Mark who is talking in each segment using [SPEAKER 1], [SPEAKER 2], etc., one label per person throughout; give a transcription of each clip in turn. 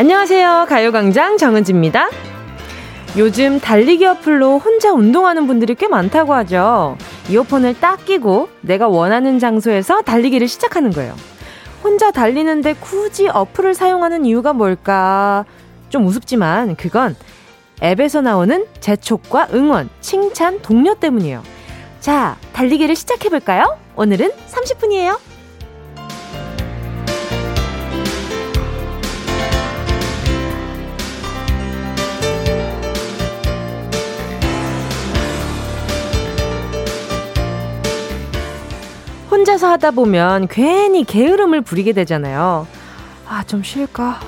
[SPEAKER 1] 안녕하세요. 가요광장 정은지입니다. 요즘 달리기 어플로 혼자 운동하는 분들이 꽤 많다고 하죠. 이어폰을 딱 끼고 내가 원하는 장소에서 달리기를 시작하는 거예요. 혼자 달리는데 굳이 어플을 사용하는 이유가 뭘까? 좀 우습지만 그건 앱에서 나오는 재촉과 응원, 칭찬, 동료 때문이에요. 자, 달리기를 시작해볼까요? 오늘은 30분이에요. 혼자서 하다 보면 괜히 게으름을 부리게 되잖아요. 아, 좀 쉴까?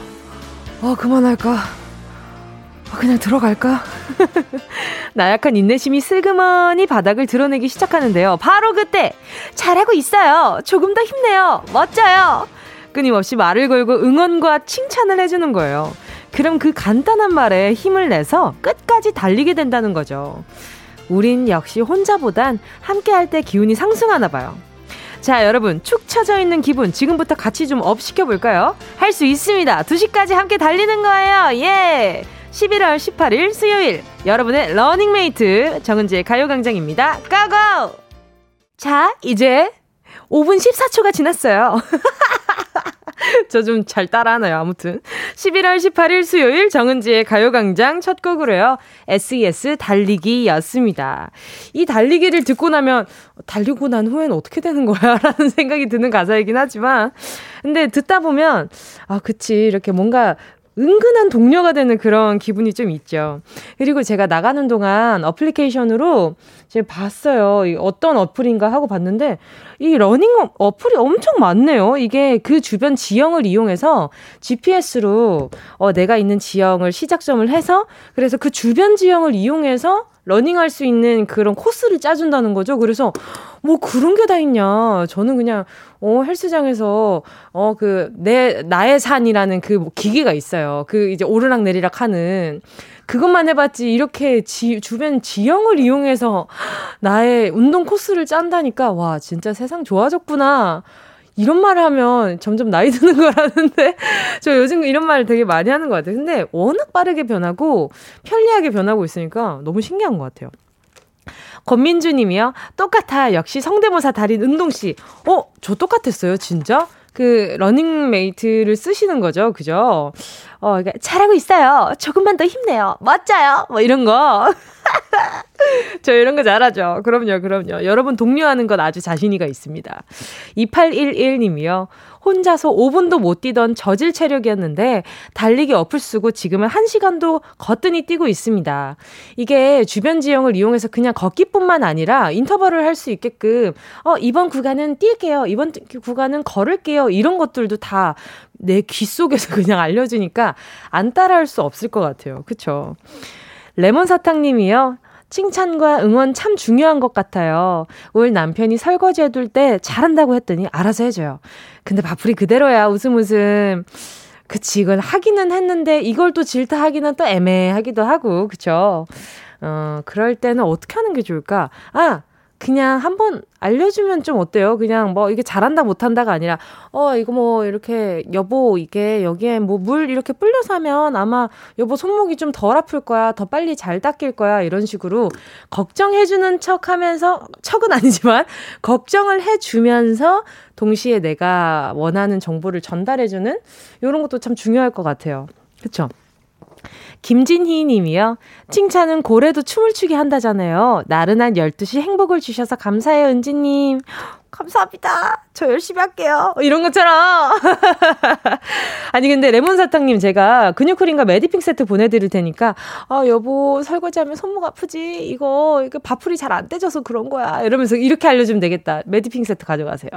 [SPEAKER 1] 어, 그만할까? 아, 그냥 들어갈까? 나약한 인내심이 슬그머니 바닥을 드러내기 시작하는데요. 바로 그때! 잘하고 있어요! 조금 더 힘내요! 멋져요! 끊임없이 말을 걸고 응원과 칭찬을 해주는 거예요. 그럼 그 간단한 말에 힘을 내서 끝까지 달리게 된다는 거죠. 우린 역시 혼자보단 함께 할 때 기운이 상승하나 봐요. 자, 여러분, 축 처져 있는 기분 지금부터 같이 좀 up 시켜볼까요? 할 수 있습니다. 2시까지 함께 달리는 거예요. 예! 11월 18일 수요일 여러분의 러닝메이트 정은지의 가요광장입니다. Go go! 자, 이제 5분 14초가 지났어요. 저 좀 잘 따라하나요? 아무튼. 11월 18일 수요일 정은지의 가요광장 첫 곡으로요. SES 달리기였습니다. 이 달리기를 듣고 나면 달리고 난 후에는 어떻게 되는 거야? 라는 생각이 드는 가사이긴 하지만. 근데 듣다 보면, 아, 그치. 이렇게 뭔가 은근한 동료가 되는 그런 기분이 좀 있죠. 그리고 제가 나가는 동안 어플리케이션으로 제가 봤어요. 어떤 어플인가 하고 봤는데 이 러닝 어플이 엄청 많네요. 이게 그 주변 지형을 이용해서 GPS로 어 내가 있는 지형을 시작점을 해서 그래서 그 주변 지형을 이용해서 러닝할 수 있는 그런 코스를 짜준다는 거죠. 그래서 뭐 그런 게 다 있냐. 저는 그냥 어 헬스장에서 어 그 내 나의 산이라는 그 기계가 있어요. 그 이제 오르락 내리락 하는 그것만 해봤지 이렇게 지, 주변 지형을 이용해서 나의 운동 코스를 짠다니까 와 진짜 세상 좋아졌구나. 이런 말을 하면 점점 나이 드는 거라는데 저 요즘 이런 말을 되게 많이 하는 것 같아요. 근데 워낙 빠르게 변하고 편리하게 변하고 있으니까 너무 신기한 것 같아요. 권민주 님이요. 똑같아. 역시 성대모사 달인 은동 씨. 어, 저 똑같았어요. 진짜? 그 러닝메이트를 쓰시는 거죠. 그죠? 어, 그러니까 잘하고 있어요. 조금만 더 힘내요. 멋져요. 뭐 이런 거. 저 이런 거 잘하죠. 그럼요, 그럼요. 여러분 독려하는 건 아주 자신이가 있습니다. 2811님이요. 혼자서 5분도 못 뛰던 저질 체력이었는데 달리기 어플 쓰고 지금은 1시간도 거뜬히 뛰고 있습니다. 이게 주변 지형을 이용해서 그냥 걷기뿐만 아니라 인터벌을 할 수 있게끔 어 이번 구간은 뛸게요. 이번 구간은 걸을게요. 이런 것들도 다 내 귀 속에서 그냥 알려 주니까 안 따라할 수 없을 것 같아요. 그쵸? 레몬 사탕 님이요. 칭찬과 응원 참 중요한 것 같아요. 올 남편이 설거지 해둘 때 잘한다고 했더니 알아서 해줘요. 근데 밥풀이 그대로야. 웃음 웃음. 그치, 이건 하기는 했는데 이걸 또 질타하기는 또 애매하기도 하고, 그쵸? 어, 그럴 때는 어떻게 하는 게 좋을까? 아, 그냥 한번 알려주면 좀 어때요? 그냥 뭐 이게 잘한다 못한다가 아니라 어 이거 뭐 이렇게 여보 이게 여기에 뭐 물 이렇게 불려서 하면 아마 여보 손목이 좀 덜 아플 거야 더 빨리 잘 닦일 거야 이런 식으로 걱정해주는 척하면서 척은 아니지만 걱정을 해주면서 동시에 내가 원하는 정보를 전달해주는 이런 것도 참 중요할 것 같아요. 그렇죠? 김진희 님이요. 칭찬은 고래도 춤을 추게 한다잖아요. 나른한 12시 행복을 주셔서 감사해요, 은지님. 감사합니다. 저 열심히 할게요. 이런 것처럼. 아니, 근데 레몬사탕님 제가 근육크림과 메디핑 세트 보내드릴 테니까, 아, 여보, 설거지하면 손목 아프지? 이거, 이거 밥풀이 잘 안 떼져서 그런 거야. 이러면서 이렇게 알려주면 되겠다. 메디핑 세트 가져가세요.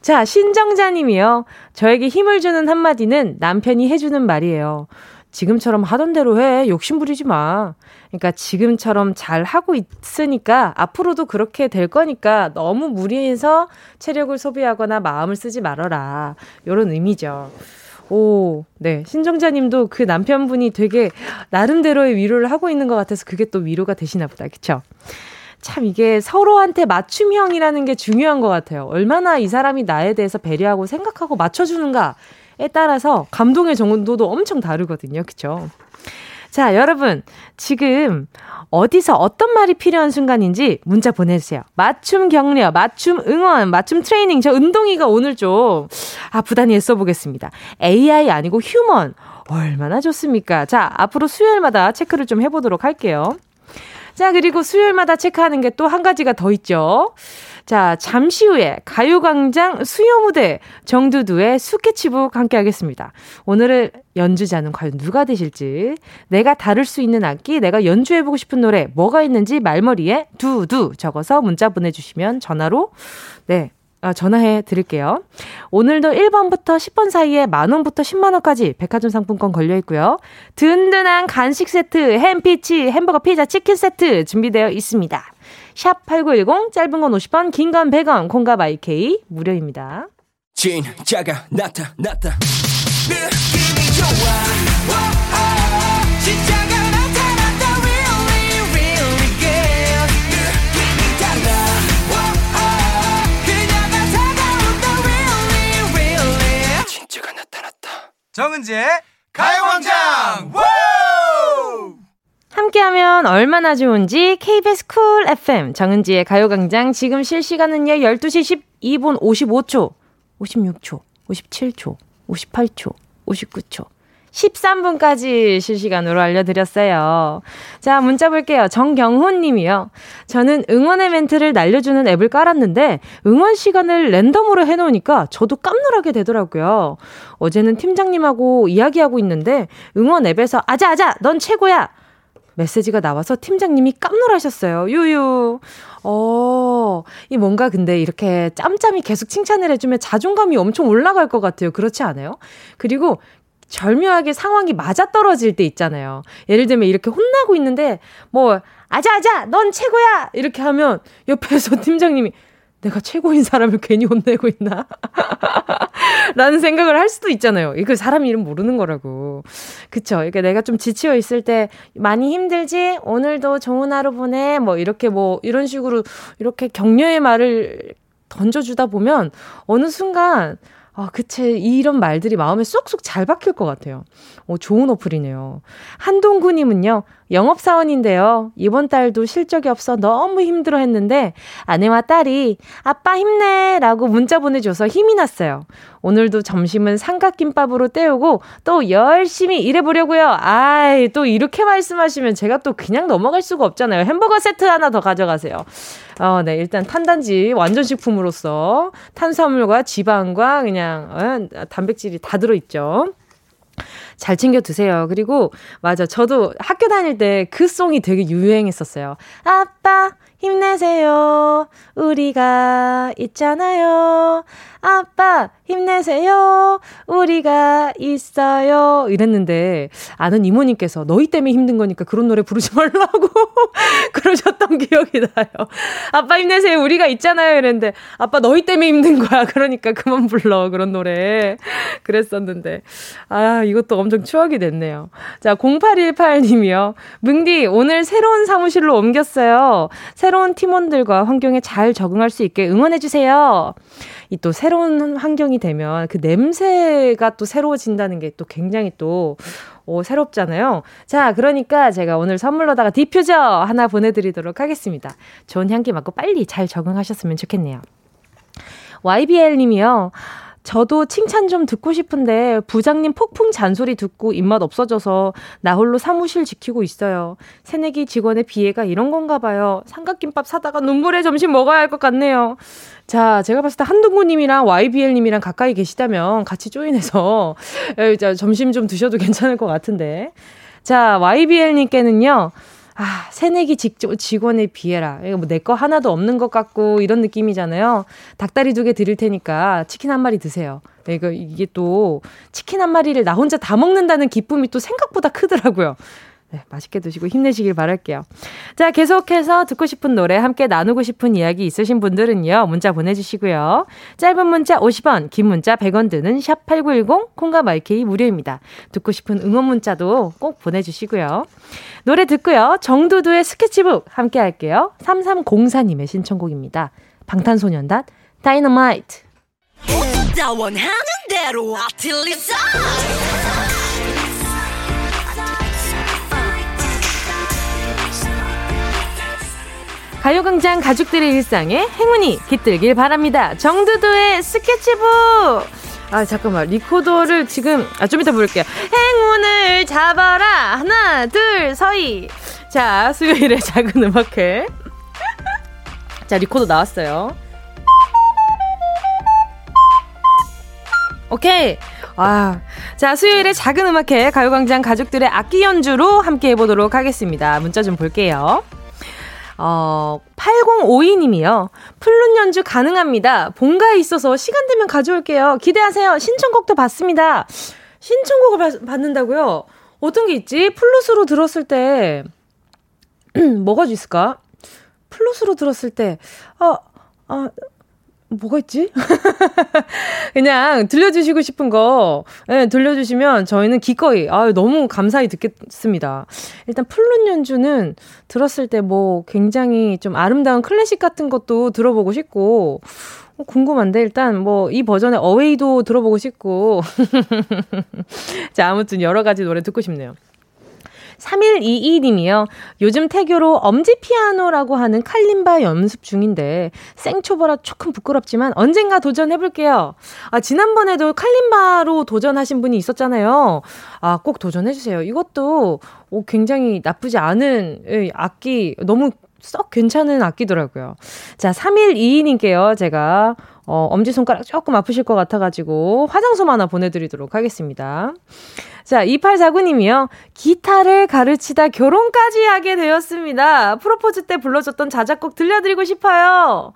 [SPEAKER 1] 자, 신정자님이요. 저에게 힘을 주는 한마디는 남편이 해주는 말이에요. 지금처럼 하던 대로 해. 욕심 부리지 마. 그러니까 지금처럼 잘 하고 있으니까 앞으로도 그렇게 될 거니까 너무 무리해서 체력을 소비하거나 마음을 쓰지 말아라. 요런 의미죠. 오, 네. 신정자 님도 그 남편분이 되게 나름대로의 위로를 하고 있는 것 같아서 그게 또 위로가 되시나 보다. 그쵸? 참 이게 서로한테 맞춤형이라는 게 중요한 것 같아요. 얼마나 이 사람이 나에 대해서 배려하고 생각하고 맞춰주는가 따라서 감동의 정도도 엄청 다르거든요. 그쵸? 자, 여러분. 지금 어디서 어떤 말이 필요한 순간인지 문자 보내주세요. 맞춤 격려, 맞춤 응원, 맞춤 트레이닝. 저 운동이가 오늘 좀, 아, 부단히 애써보겠습니다. AI 아니고 휴먼. 얼마나 좋습니까? 자, 앞으로 수요일마다 체크를 좀 해보도록 할게요. 자, 그리고 수요일마다 체크하는 게 또 한 가지가 더 있죠. 자, 잠시 후에 가요광장 수요무대 정두두의 스케치북 함께 하겠습니다. 오늘의 연주자는 과연 누가 되실지, 내가 다룰 수 있는 악기, 내가 연주해보고 싶은 노래, 뭐가 있는지 말머리에 두두 적어서 문자 보내주시면 전화로, 네, 아, 전화해 드릴게요. 오늘도 1번부터 10번 사이에 만원부터 10만원까지 백화점 상품권 걸려 있고요. 든든한 간식 세트, 햄피치, 햄버거 피자, 치킨 세트 준비되어 있습니다. 샵 8910, 짧은 건 50원, 긴 건 100원, 콩과 마이케이 무료입니다. 진짜가 나타났다. 느낌이 좋아.
[SPEAKER 2] 정은지의 가요광장
[SPEAKER 1] 함께하면 얼마나 좋은지 KBS 쿨 FM 정은지의 가요광장 지금 실시간은요 12시 12분 55초 56초 57초 58초 59초 13분까지 실시간으로 알려드렸어요. 자, 문자 볼게요. 정경훈 님이요. 저는 응원의 멘트를 날려주는 앱을 깔았는데 응원 시간을 랜덤으로 해놓으니까 저도 깜놀하게 되더라고요. 어제는 팀장님하고 이야기하고 있는데 응원 앱에서 아자, 아자! 넌 최고야! 메시지가 나와서 팀장님이 깜놀하셨어요. 유유. 어, 이 뭔가 근데 이렇게 짬짬이 계속 칭찬을 해주면 자존감이 엄청 올라갈 것 같아요. 그렇지 않아요? 그리고 절묘하게 상황이 맞아떨어질 때 있잖아요. 예를 들면 이렇게 혼나고 있는데 뭐 아자아자 넌 최고야 이렇게 하면 옆에서 팀장님이 내가 최고인 사람을 괜히 혼내고 있나? 라는 생각을 할 수도 있잖아요. 이거 사람 이름 모르는 거라고. 그쵸. 그러니까 내가 좀 지치어 있을 때 많이 힘들지? 오늘도 좋은 하루 보내? 뭐 이렇게 뭐 이런 식으로 이렇게 격려의 말을 던져주다 보면 어느 순간 아, 그치. 이런 말들이 마음에 쏙쏙 잘 박힐 것 같아요. 어, 좋은 어플이네요. 한동구님은요, 영업사원인데요. 이번 달도 실적이 없어 너무 힘들어 했는데, 아내와 딸이, 아빠 힘내! 라고 문자 보내줘서 힘이 났어요. 오늘도 점심은 삼각김밥으로 때우고, 또 열심히 일해보려고요. 아이, 또 이렇게 말씀하시면 제가 또 그냥 넘어갈 수가 없잖아요. 햄버거 세트 하나 더 가져가세요. 어, 네. 일단 탄단지 완전 식품으로서 탄수화물과 지방과 그냥 어, 단백질이 다 들어있죠. 잘 챙겨 드세요. 그리고 맞아. 저도 학교 다닐 때 그 송이 되게 유행했었어요. 아빠 힘내세요. 우리가 있잖아요. 아빠, 힘내세요. 우리가 있어요. 이랬는데, 아는 이모님께서 너희 때문에 힘든 거니까 그런 노래 부르지 말라고 그러셨던 기억이 나요. 아빠 힘내세요. 우리가 있잖아요. 이랬는데, 아빠 너희 때문에 힘든 거야. 그러니까 그만 불러. 그런 노래. 그랬었는데. 아, 이것도 엄청 추억이 됐네요. 자, 0818님이요. 뭉디, 오늘 새로운 사무실로 옮겼어요. 새로운 팀원들과 환경에 잘 적응할 수 있게 응원해주세요. 이 또 새로운 환경이 되면 그 냄새가 또 새로워진다는 게 또 굉장히 또 어, 새롭잖아요. 자, 그러니까 제가 오늘 선물로다가 디퓨저 하나 보내드리도록 하겠습니다. 좋은 향기 맡고 빨리 잘 적응하셨으면 좋겠네요. YBL 님이요. 저도 칭찬 좀 듣고 싶은데 부장님 폭풍 잔소리 듣고 입맛 없어져서 나 홀로 사무실 지키고 있어요. 새내기 직원의 비애가 이런 건가 봐요. 삼각김밥 사다가 눈물에 점심 먹어야 할 것 같네요. 자, 제가 봤을 때 한동구님이랑 YBL님이랑 가까이 계시다면 같이 조인해서 점심 좀 드셔도 괜찮을 것 같은데. 자, YBL님께는요. 아, 새내기 직원의 비해라. 이거 뭐 내 거 하나도 없는 것 같고 이런 느낌이잖아요. 닭다리 두 개 드릴 테니까 치킨 한 마리 드세요. 이거 이게 또 치킨 한 마리를 나 혼자 다 먹는다는 기쁨이 또 생각보다 크더라고요. 네, 맛있게 드시고 힘내시길 바랄게요. 자, 계속해서 듣고 싶은 노래, 함께 나누고 싶은 이야기 있으신 분들은요, 문자 보내주시고요. 짧은 문자 50원, 긴 문자 100원 드는 샵8910, 콩과 마이케이 무료입니다. 듣고 싶은 응원 문자도 꼭 보내주시고요. 노래 듣고요, 정두두의 스케치북 함께 할게요. 3304님의 신청곡입니다. 방탄소년단, 다이너마이트. 가요광장 가족들의 일상에 행운이 깃들길 바랍니다. 정두도의 스케치북! 아, 잠깐만. 리코더를 지금, 아, 좀 이따 부를게요. 행운을 잡아라! 하나, 둘, 서희! 자, 수요일에 작은 음악회. 자, 리코더 나왔어요. 오케이. 아, 자, 수요일에 작은 음악회 가요광장 가족들의 악기 연주로 함께 해보도록 하겠습니다. 문자 좀 볼게요. 어, 8052님이요. 플룻 연주 가능합니다. 본가에 있어서 시간 되면 가져올게요. 기대하세요. 신청곡도 받습니다. 신청곡을 받, 받는다고요? 어떤 게 있지? 플룻으로 들었을 때, 뭐가 있을까? 플룻으로 들었을 때, 아, 아, 뭐가 있지? 그냥 들려주시고 싶은 거, 네, 들려주시면 저희는 기꺼이, 아 너무 감사히 듣겠습니다. 일단 플룻 연주는 들었을 때 뭐 굉장히 좀 아름다운 클래식 같은 것도 들어보고 싶고, 어, 궁금한데 일단 뭐 이 버전의 어웨이도 들어보고 싶고. 자, 아무튼 여러 가지 노래 듣고 싶네요. 3122님이요. 요즘 태교로 엄지 피아노라고 하는 칼림바 연습 중인데 생초보라 조금 부끄럽지만 언젠가 도전해 볼게요. 아, 지난번에도 칼림바로 도전하신 분이 있었잖아요. 아, 꼭 도전해 주세요. 이것도 오, 굉장히 나쁘지 않은 악기, 너무 썩 괜찮은 악기더라고요. 자, 3122님께요. 제가 어, 엄지손가락 조금 아프실 것 같아가지고 화장솜 하나 보내드리도록 하겠습니다. 자, 2849님이요. 기타를 가르치다 결혼까지 하게 되었습니다. 프로포즈 때 불러줬던 자작곡 들려드리고 싶어요.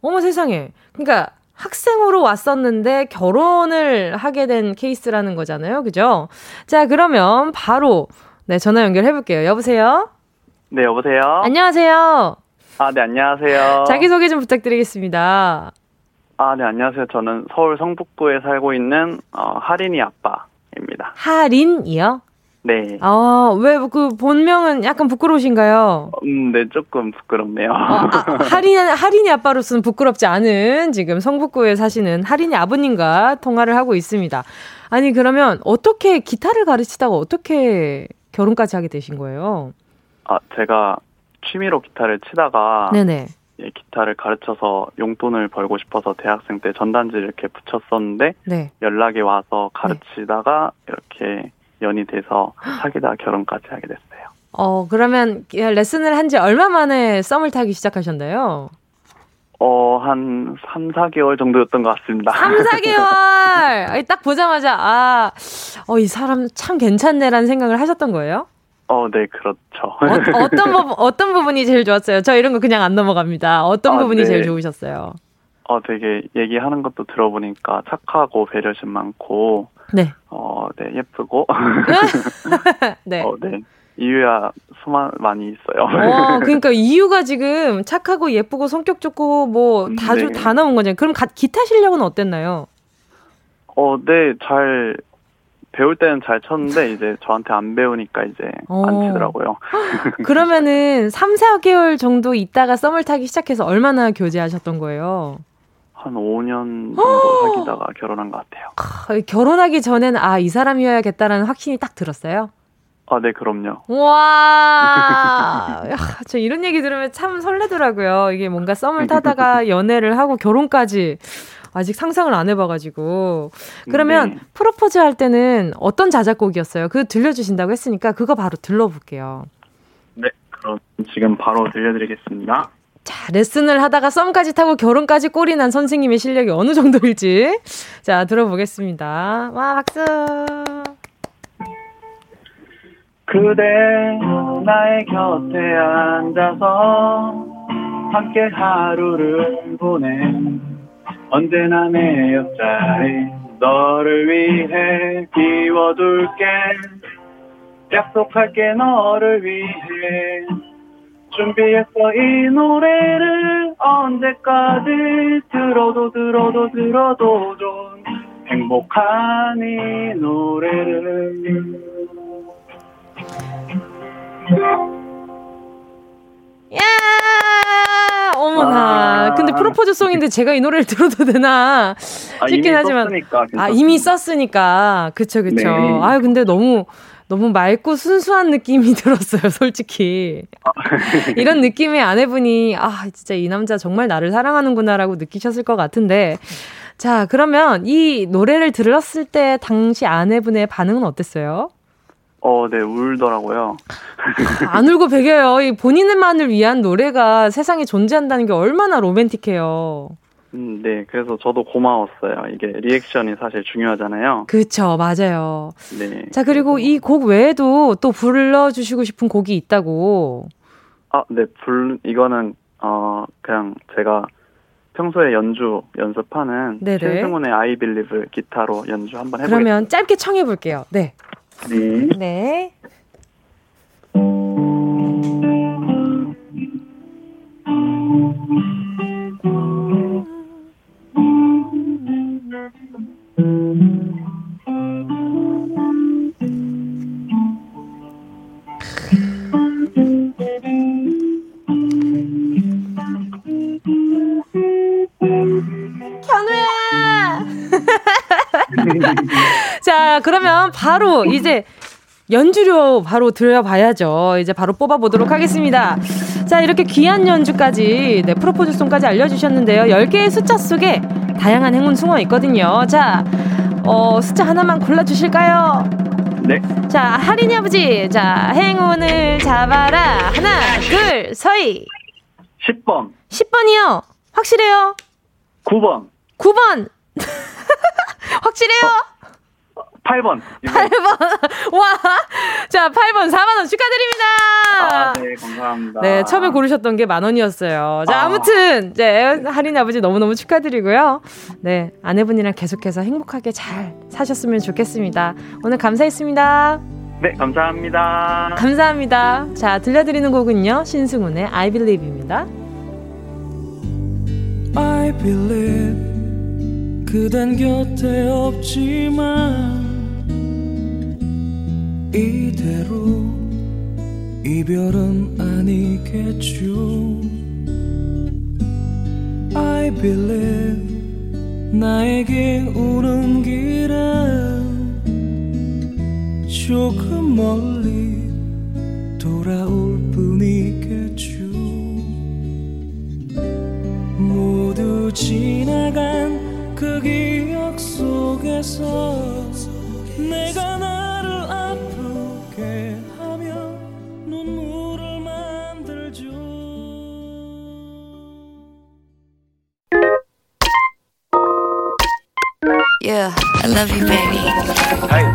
[SPEAKER 1] 어머 세상에. 그러니까 학생으로 왔었는데 결혼을 하게 된 케이스라는 거잖아요. 그죠? 자, 그러면 바로 네, 전화 연결해 볼게요. 여보세요?
[SPEAKER 3] 네, 여보세요?
[SPEAKER 1] 안녕하세요.
[SPEAKER 3] 아, 네, 안녕하세요.
[SPEAKER 1] 자기소개 좀 부탁드리겠습니다.
[SPEAKER 3] 아, 네, 안녕하세요. 저는 서울 성북구에 살고 있는 어, 하린이 아빠 입니다.
[SPEAKER 1] 하린이요?
[SPEAKER 3] 네.
[SPEAKER 1] 아, 왜 그 본명은 약간 부끄러우신가요?
[SPEAKER 3] 음, 네, 조금 부끄럽네요. 어,
[SPEAKER 1] 아, 하린, 하린이 아빠로서는 부끄럽지 않은 지금 성북구에 사시는 하린이 아버님과 통화를 하고 있습니다. 아니, 그러면 어떻게 기타를 가르치다가 어떻게 결혼까지 하게 되신 거예요?
[SPEAKER 3] 아, 제가 취미로 기타를 치다가 네네. 예, 기타를 가르쳐서 용돈을 벌고 싶어서 대학생 때 전단지를 이렇게 붙였었는데 네. 연락이 와서 가르치다가 네. 이렇게 연이 돼서 사귀다 결혼까지 하게 됐어요.
[SPEAKER 1] 어, 그러면 레슨을 한 지 얼마 만에 썸을 타기 시작하셨나요?
[SPEAKER 3] 어, 한 3, 4개월 정도였던 것 같습니다.
[SPEAKER 1] 3, 4개월! 딱 보자마자, 아, 어, 이 사람 참 괜찮네라는 생각을 하셨던 거예요?
[SPEAKER 3] 어, 네, 그렇죠.
[SPEAKER 1] 어, 떤 부분, 어떤 부분이 제일 좋았어요? 저 이런 거 그냥 안 넘어갑니다. 어떤 아, 부분이 네. 제일 좋으셨어요?
[SPEAKER 3] 어, 되게 얘기하는 것도 들어보니까 착하고 배려심 많고, 네. 어, 네, 예쁘고, 네. 어, 네. 이유야 수만 많이 있어요.
[SPEAKER 1] 어, 그러니까 이유가 지금 착하고 예쁘고 성격 좋고 뭐다다 네. 다 나온 거잖아요. 그럼 가, 기타 실력은 어땠나요?
[SPEAKER 3] 어, 네, 잘 배울 때는 잘 쳤는데 이제 저한테 안 배우니까 이제 어. 안 치더라고요.
[SPEAKER 1] 그러면은 3, 4개월 정도 있다가 썸을 타기 시작해서 얼마나 교제하셨던 거예요?
[SPEAKER 3] 한 5년 정도 사귀다가 결혼한 것 같아요.
[SPEAKER 1] 아, 결혼하기 전에는 아, 이 사람이어야겠다라는 확신이 딱 들었어요?
[SPEAKER 3] 아, 네, 그럼요.
[SPEAKER 1] 와, 야, 저 이런 얘기 들으면 참 설레더라고요. 이게 뭔가 썸을 타다가 연애를 하고 결혼까지. 아직 상상을 안 해봐가지고. 그러면 네. 프로포즈 할 때는 어떤 자작곡이었어요? 그 들려주신다고 했으니까 그거 바로 들러볼게요.
[SPEAKER 3] 네, 그럼 지금 바로 들려드리겠습니다.
[SPEAKER 1] 자, 레슨을 하다가 썸까지 타고 결혼까지 꼴이 난 선생님의 실력이 어느 정도일지. 자, 들어보겠습니다. 와, 박수!
[SPEAKER 3] 그대 나의 곁에 앉아서 함께 하루를 보내 언제나 내 옆자리 너를 위해 비워둘게. 약속할게 너를 위해. 준비했어 이 노래를 언제까지 들어도 들어도 들어도 좀 행복한 이 노래를.
[SPEAKER 1] 야 어머나. 아~ 근데 프로포즈 프로포즈 송인데 제가 이 노래를 들어도 되나 아, 싶긴 하지만
[SPEAKER 3] 썼으니까,
[SPEAKER 1] 아 이미 썼으니까 그쵸 그쵸. 네. 아유 근데 너무 너무 맑고 순수한 느낌이 들었어요, 솔직히. 이런 느낌의 아내분이, 아, 진짜 이 남자 정말 나를 사랑하는구나라고 느끼셨을 것 같은데. 자, 그러면 이 노래를 들었을 때 당시 아내분의 반응은 어땠어요?
[SPEAKER 3] 어, 네, 울더라고요.
[SPEAKER 1] 안 울고 배겨요. 이 본인만을 위한 노래가 세상에 존재한다는 게 얼마나 로맨틱해요.
[SPEAKER 3] 음, 네. 그래서 저도 고마웠어요. 이게 리액션이 사실 중요하잖아요.
[SPEAKER 1] 그쵸, 맞아요. 네. 자, 그리고 이 곡 외에도 또 불러주시고 싶은 곡이 있다고.
[SPEAKER 3] 아, 네. 불, 이거는, 어, 그냥 제가 평소에 연주 연습하는 네네. 신승훈의 I Believe 기타로 연주 한번 해보겠습니다.
[SPEAKER 1] 그러면 짧게 청해볼게요. 네.
[SPEAKER 3] 네.
[SPEAKER 1] 네. 자, 그러면 바로 이제 연주료 바로 들어봐야죠. 이제 바로 뽑아보도록 하겠습니다. 자, 이렇게 귀한 연주까지, 네, 프로포즈송까지 알려주셨는데요. 10개의 숫자 속에 다양한 행운 숨어 있거든요. 자, 어, 숫자 하나만 골라주실까요?
[SPEAKER 3] 네.
[SPEAKER 1] 자, 할인이 아버지. 자, 행운을 잡아라. 하나, 둘, 서희.
[SPEAKER 3] 10번.
[SPEAKER 1] 10번이요. 확실해요?
[SPEAKER 3] 9번.
[SPEAKER 1] 9번. 확실해요?
[SPEAKER 3] 8번.
[SPEAKER 1] 8번. 와. 자, 8번 4만 원 축하드립니다.
[SPEAKER 3] 아, 네, 감사합니다.
[SPEAKER 1] 네, 처음에 고르셨던 게 만 원이었어요. 자, 아. 무튼 네, 할인 아버지 너무너무 축하드리고요. 네, 아내분이랑 계속해서 행복하게 잘 사셨으면 좋겠습니다. 오늘 감사했습니다.
[SPEAKER 3] 네, 감사합니다.
[SPEAKER 1] 감사합니다. 자, 들려드리는 곡은요. 신승훈의 I Believe입니다. I believe 그댄 곁에 없지만 이대로 이별은 아니겠죠. I believe 나에게 오는 길은 조금 멀리 돌아올 뿐이겠죠. 모두 지나간 그 기억 속에서 내가 나를 아프게 Yeah, I love you, baby.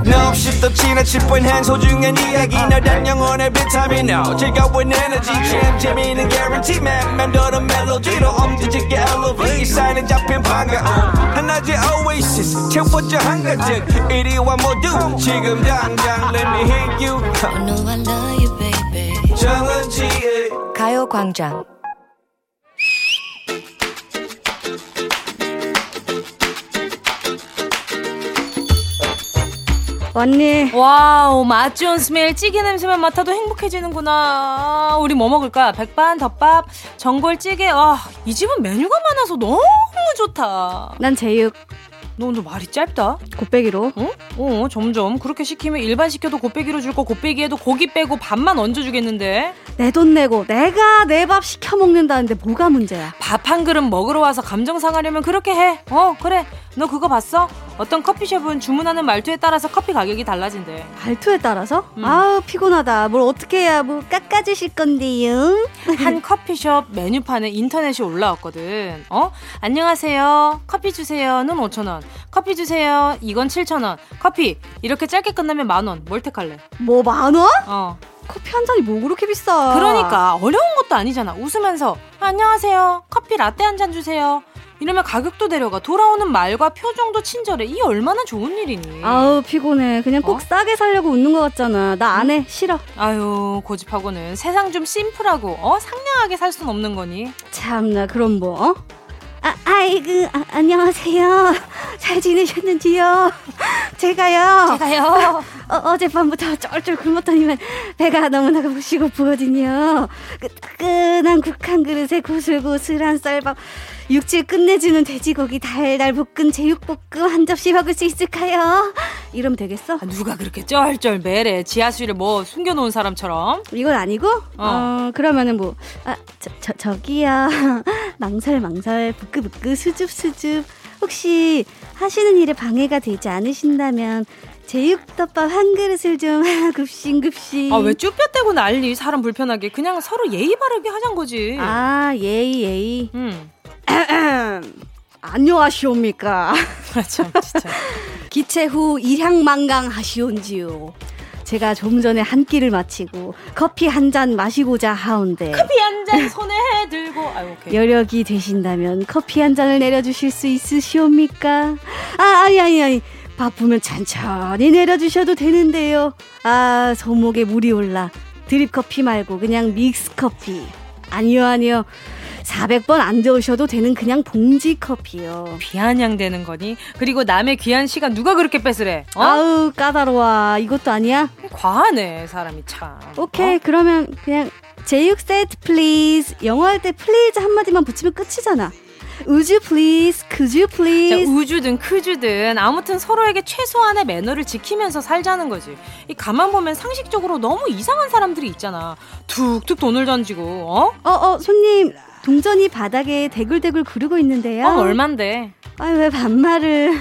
[SPEAKER 1] No, 없이 또 지나칠 뻔한 소중한 이야기. 너란 영혼의 비타민. No 즐거운 에너지. 참 재미있는 guarantee man. 맘대로 멜로디로 엄지짓게 elevate 사인은 잡힌 반가움 하나의 oasis. 채워져 한 가득. 이리와 모두 지금 당장 let me hit you. I know I love you, baby. 정은지의 가요광장
[SPEAKER 4] 언니.
[SPEAKER 1] wow, 맛 좋은 smell, 찌개 냄새만 맡아도 행복해지는구나. 우리 뭐 먹을까? 백반, 덮밥, 전골 찌개. 와, 이 집은 메뉴가 많아서 너무 좋다.
[SPEAKER 4] 난 제육.
[SPEAKER 1] 너 오늘 말이 짧다.
[SPEAKER 4] 곱빼기로.
[SPEAKER 1] 어? 어, 점점. 그렇게 시키면 일반 시켜도 곱빼기로 줄 거 곱빼기에도 고기 빼고 밥만 얹어주겠는데.
[SPEAKER 4] 내 돈 내고 내가 내 밥 시켜 먹는다는데 뭐가 문제야?
[SPEAKER 1] 밥 한 그릇 먹으러 와서 감정 상하려면 그렇게 해. 어, 그래. 너 그거 봤어? 어떤 커피숍은 주문하는 말투에 따라서 커피 가격이 달라진대.
[SPEAKER 4] 말투에 따라서? 음. 아우 피곤하다. 뭘 어떻게 해야 뭐 깎아주실 건데요?
[SPEAKER 1] 한 커피숍 메뉴판에 인터넷이 올라왔거든. 어? 안녕하세요. 커피 주세요는 5천 원. 커피 주세요. 이건 7천 원. 커피 이렇게 짧게 끝나면 만 원. 뭘 택할래?
[SPEAKER 4] 뭐 만 원?
[SPEAKER 1] 어.
[SPEAKER 4] 커피 한 잔이 뭐 그렇게 비싸?
[SPEAKER 1] 그러니까 어려운 것도 아니잖아. 웃으면서 안녕하세요. 커피 라떼 한 잔 주세요. 이러면 가격도 내려가 돌아오는 말과 표정도 친절해 이 얼마나 좋은 일이니
[SPEAKER 4] 아우 피곤해 그냥 꼭 어? 싸게 살려고 웃는 것 같잖아 나 안해 싫어
[SPEAKER 1] 아유 고집하고는 세상 좀 심플하고 어 상냥하게 살 순 없는 거니
[SPEAKER 4] 참나 그럼 뭐 어? 아, 아이고, 아, 안녕하세요. 잘 지내셨는지요? 제가요.
[SPEAKER 1] 제가요.
[SPEAKER 4] 어, 어젯밤부터 쫄쫄 굶었더니만 배가 너무나 고시고프거든요. 그 따끈한 국한 그릇에 고슬고슬한 쌀밥. 육질 끝내주는 돼지고기 달달 볶은 제육볶음 한 접시 먹을 수 있을까요? 이러면 되겠어?
[SPEAKER 1] 아, 누가 그렇게 쩔쩔 매래 지하수를 뭐 숨겨놓은 사람처럼?
[SPEAKER 4] 이건 아니고? 어, 어 그러면은 뭐, 아, 저, 저, 저기요. 망설, 망설, 부끄부끄, 수줍, 수줍. 혹시 하시는 일에 방해가 되지 않으신다면 제육덮밥 한 그릇을 좀 급싱급싱.
[SPEAKER 1] 아, 왜 쭈뼛 대고 난리 사람 불편하게. 그냥 서로 예의 바르게 하잔 거지.
[SPEAKER 4] 아, 예의, 예의. 음. 안녕하시옵니까.
[SPEAKER 1] 아, 참, 진짜.
[SPEAKER 4] 기체 후 일향만강 하시온지요. 제가 좀 전에 한 끼를 마치고 커피 한 잔 마시고자 하온데
[SPEAKER 1] 커피 한 잔 손에 들고 아유.
[SPEAKER 4] 여력이 되신다면 커피 한 잔을 내려주실 수 있으시옵니까? 아 아니 아니 아니 바쁘면 천천히 내려주셔도 되는데요. 아 손목에 무리 올라 드립 커피 말고 그냥 믹스 커피 아니요 아니요 400번 안 저으셔도 되는 그냥 봉지 커피요.
[SPEAKER 1] 비아냥대는 거니? 그리고 남의 귀한 시간 누가 그렇게 뺏으래?
[SPEAKER 4] 어? 아우 까다로워. 이것도 아니야?
[SPEAKER 1] 과하네 사람이 참.
[SPEAKER 4] 오케이 어? 그러면 그냥 제육 세트 please. 영어 할 때 please 한마디만 붙이면 끝이잖아. Would you please, could you please.
[SPEAKER 1] 우주든 크주든 아무튼 서로에게 최소한의 매너를 지키면서 살자는 거지. 이 가만 보면 상식적으로 너무 이상한 사람들이 있잖아. 툭툭 돈을 던지고, 어?
[SPEAKER 4] 어, 어, 손님. 동전이 바닥에 대굴대굴 구르고 있는데요.
[SPEAKER 1] 어, 얼만데?
[SPEAKER 4] 아유, 왜 반말을.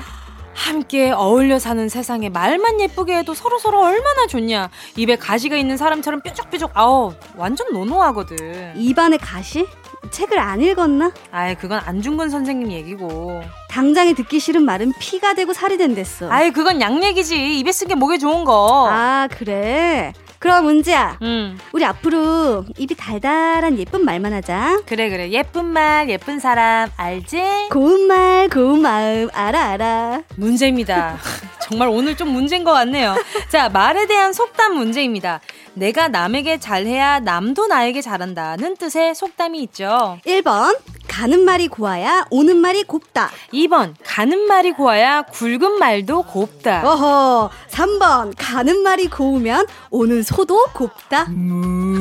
[SPEAKER 1] 함께 어울려 사는 세상에 말만 예쁘게 해도 서로 서로 얼마나 좋냐. 입에 가시가 있는 사람처럼 뾰족뾰족, 아우, 완전 no no하거든.
[SPEAKER 4] 입안에 가시? 책을 안 읽었나?
[SPEAKER 1] 아이, 그건 안중근 선생님 얘기고.
[SPEAKER 4] 당장에 듣기 싫은 말은 피가 되고 살이 된댔어.
[SPEAKER 1] 아이, 그건 양 얘기지. 입에 쓴 게 목에 좋은 거.
[SPEAKER 4] 아, 그래? 그럼 은지야, 음. 우리 앞으로 입이 달달한 예쁜 말만 하자.
[SPEAKER 1] 그래 그래 예쁜 말 예쁜 사람 알지?
[SPEAKER 4] 고운 말 고운 마음 알아 알아.
[SPEAKER 1] 문제입니다. 정말 오늘 좀 문제인 것 같네요. 자 말에 대한 속담 문제입니다. 내가 남에게 잘해야 남도 나에게 잘한다는 뜻의 속담이 있죠.
[SPEAKER 4] 1번 가는 말이 고와야 오는 말이 곱다.
[SPEAKER 1] 2번 가는 말이 고와야 굵은 말도 곱다.
[SPEAKER 4] 어허 3번 가는 말이 고우면 오는 소도 곱다.
[SPEAKER 1] 음...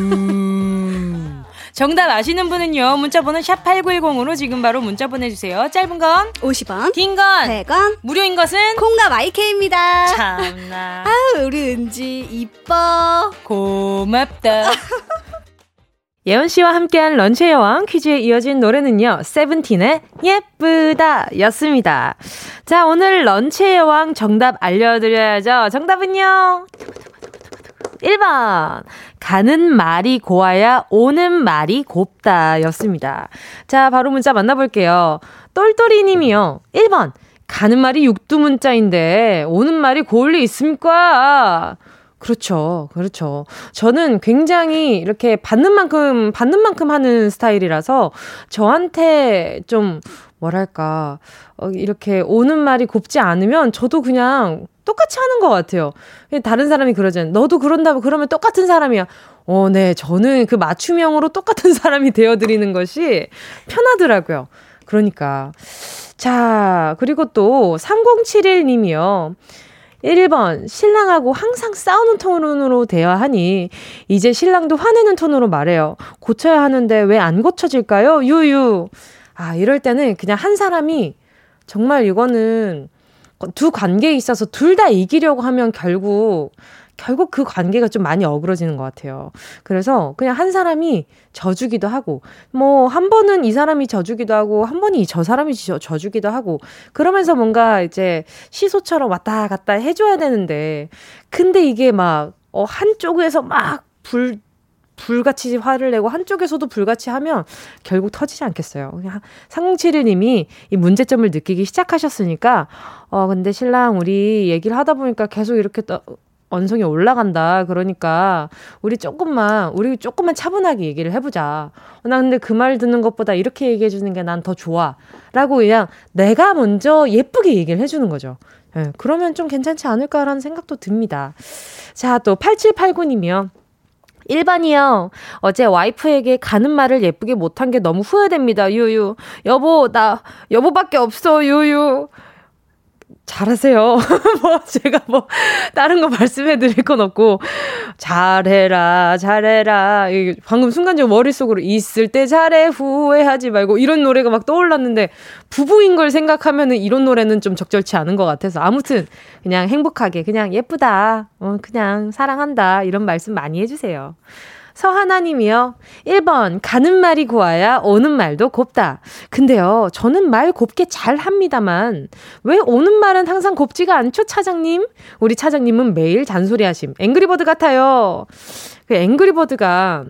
[SPEAKER 1] 정답 아시는 분은요. 문자 번호 샵 8910으로 지금 바로 문자 보내 주세요. 짧은 건
[SPEAKER 4] 50원,
[SPEAKER 1] 긴 건
[SPEAKER 4] 100원,
[SPEAKER 1] 무료인 것은
[SPEAKER 4] 콩과 마이케이입니다.
[SPEAKER 1] 참나.
[SPEAKER 4] 아우 우리 은지 이뻐.
[SPEAKER 1] 고맙다. 예원 씨와 함께한 런치의 여왕 퀴즈에 이어진 노래는요, 세븐틴의 예쁘다 였습니다. 자, 오늘 런치의 여왕 정답 알려드려야죠. 정답은요, 1번. 가는 말이 고와야 오는 말이 곱다 였습니다. 자, 바로 문자 만나볼게요. 똘똘이 님이요. 1번. 가는 말이 육두문자인데 오는 말이 고울 리 있습니까? 그렇죠. 그렇죠. 저는 굉장히 이렇게 받는 만큼, 받는 만큼 하는 스타일이라서 저한테 좀, 뭐랄까, 어, 이렇게 오는 말이 곱지 않으면 저도 그냥 똑같이 하는 것 같아요. 다른 사람이 그러잖아요. 너도 그런다고 그러면 똑같은 사람이야. 어, 네. 저는 그 맞춤형으로 똑같은 사람이 되어드리는 것이 편하더라고요. 그러니까. 자, 그리고 또 3071님이요. 1번, 신랑하고 항상 싸우는 톤으로 대화하니, 이제 신랑도 화내는 톤으로 말해요. 고쳐야 하는데 왜 안 고쳐질까요? 유유. 아, 이럴 때는 그냥 한 사람이 정말 이거는 두 관계에 있어서 둘 다 이기려고 하면 결국 결국 그 관계가 좀 많이 어그러지는 것 같아요. 그래서 그냥 한 사람이 져주기도 하고, 뭐, 한 번은 이 사람이 져주기도 하고, 한 번이 저 사람이 져, 져주기도 하고, 그러면서 뭔가 이제 시소처럼 왔다 갔다 해줘야 되는데, 근데 이게 막, 어, 한쪽에서 막 불, 불같이 화를 내고 한쪽에서도 불같이 하면 결국 터지지 않겠어요. 그냥 상공칠일님이 이 문제점을 느끼기 시작하셨으니까 어 근데 신랑 우리 얘기를 하다 보니까 계속 이렇게 또 언성이 올라간다. 그러니까 우리 조금만 우리 조금만 차분하게 얘기를 해보자. 어, 나 근데 그 말 듣는 것보다 이렇게 얘기해 주는 게 난 더 좋아.라고 그냥 내가 먼저 예쁘게 얘기를 해주는 거죠. 예, 그러면 좀 괜찮지 않을까라는 생각도 듭니다. 자, 또 8789님이요. 1번이요. 어제 와이프에게 가는 말을 예쁘게 못한 게 너무 후회됩니다. 유유. 여보, 나 여보밖에 없어. 유유. 잘하세요. 뭐, 제가 뭐, 다른 거 말씀해 드릴 건 없고, 잘해라, 잘해라. 방금 순간적으로 머릿속으로 있을 때 잘해, 후회하지 말고, 이런 노래가 막 떠올랐는데, 부부인 걸 생각하면은 이런 노래는 좀 적절치 않은 것 같아서. 아무튼, 그냥 행복하게, 그냥 예쁘다, 어, 그냥 사랑한다, 이런 말씀 많이 해주세요. 서하나님이요. 1번, 가는 말이 고와야 오는 말도 곱다. 근데요, 저는 말 곱게 잘 합니다만, 왜 오는 말은 항상 곱지가 않죠, 차장님? 우리 차장님은 매일 잔소리 하심. 앵그리버드 같아요. 그 앵그리버드가,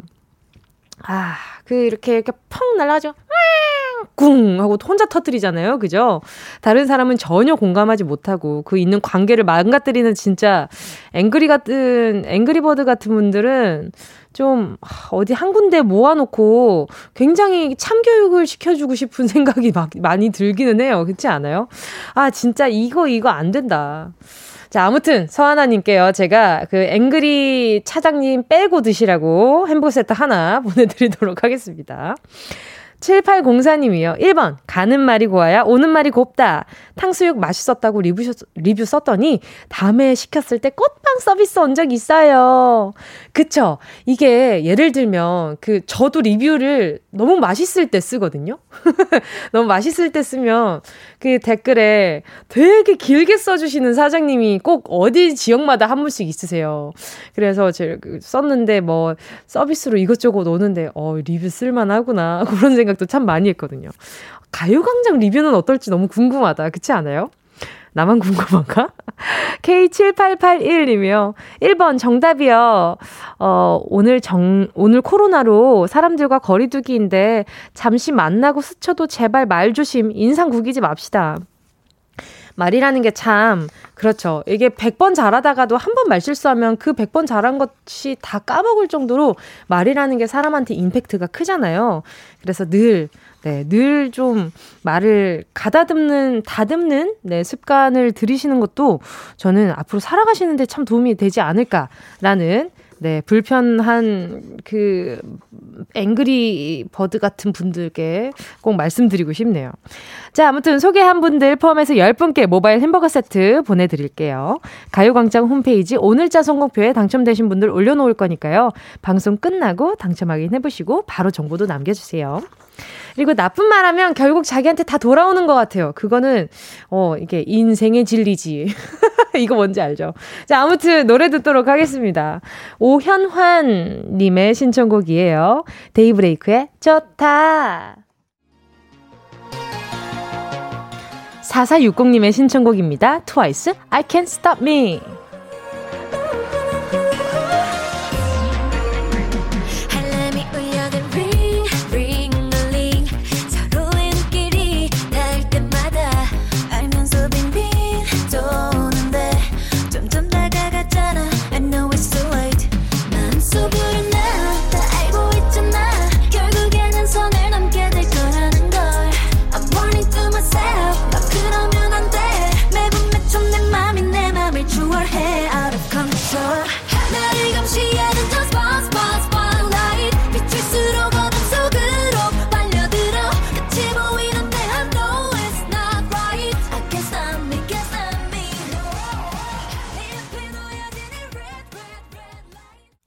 [SPEAKER 1] 아, 그 이렇게 이렇게 펑 날아가죠. 꿍 하고 혼자 터뜨리잖아요. 그죠? 다른 사람은 전혀 공감하지 못하고 그 있는 관계를 망가뜨리는 진짜 앵그리 같은 앵그리버드 같은 분들은 좀 어디 한 군데 모아놓고 굉장히 참교육을 시켜주고 싶은 생각이 막 많이 들기는 해요. 그렇지 않아요? 아 진짜 이거 이거 안 된다. 자, 아무튼 서하나님께요. 제가 그 앵그리 차장님 빼고 드시라고 햄버거 세트 하나 보내드리도록 하겠습니다. 7804님이요. 1번. 가는 말이 고와야 오는 말이 곱다. 탕수육 맛있었다고 리뷰, 리뷰 썼더니 다음에 시켰을 때 꽃빵 서비스 온 적 있어요. 그쵸? 이게 예를 들면 그 저도 리뷰를 너무 맛있을 때 쓰거든요. 너무 맛있을 때 쓰면 그 댓글에 되게 길게 써주시는 사장님이 꼭 어디 지역마다 한 분씩 있으세요. 그래서 제가 그 썼는데 뭐 서비스로 이것저것 오는데 어 리뷰 쓸만하구나 그런 생각도 참 많이 했거든요. 가요광장 리뷰는 어떨지 너무 궁금하다. 그렇지 않아요? 나만 궁금한가? K7881이며 1번 정답이요. 어, 오늘 정, 오늘 코로나로 사람들과 거리두기인데 잠시 만나고 스쳐도 제발 말 조심, 인상 구기지 맙시다. 말이라는 게 참, 그렇죠. 이게 100번 잘하다가도 한 번 말실수하면 그 100번 잘한 것이 다 까먹을 정도로 말이라는 게 사람한테 임팩트가 크잖아요. 그래서 늘, 네, 늘 좀 말을 가다듬는, 다듬는, 네, 습관을 들이시는 것도 저는 앞으로 살아가시는데 참 도움이 되지 않을까라는 네, 불편한 그 앵그리 버드 같은 분들께 꼭 말씀드리고 싶네요. 자, 아무튼 소개한 분들 포함해서 10분께 모바일 햄버거 세트 보내드릴게요. 가요광장 홈페이지 오늘자 선곡표에 당첨되신 분들 올려놓을 거니까요. 방송 끝나고 당첨 확인해보시고 바로 정보도 남겨주세요. 그리고 나쁜 말 하면 결국 자기한테 다 돌아오는 것 같아요. 그거는, 어, 이게 인생의 진리지. 이거 뭔지 알죠? 자, 아무튼 노래 듣도록 하겠습니다. 오현환님의 신청곡이에요. 데이브레이크의 좋다. 4460님의 신청곡입니다. 트와이스, I can't stop me.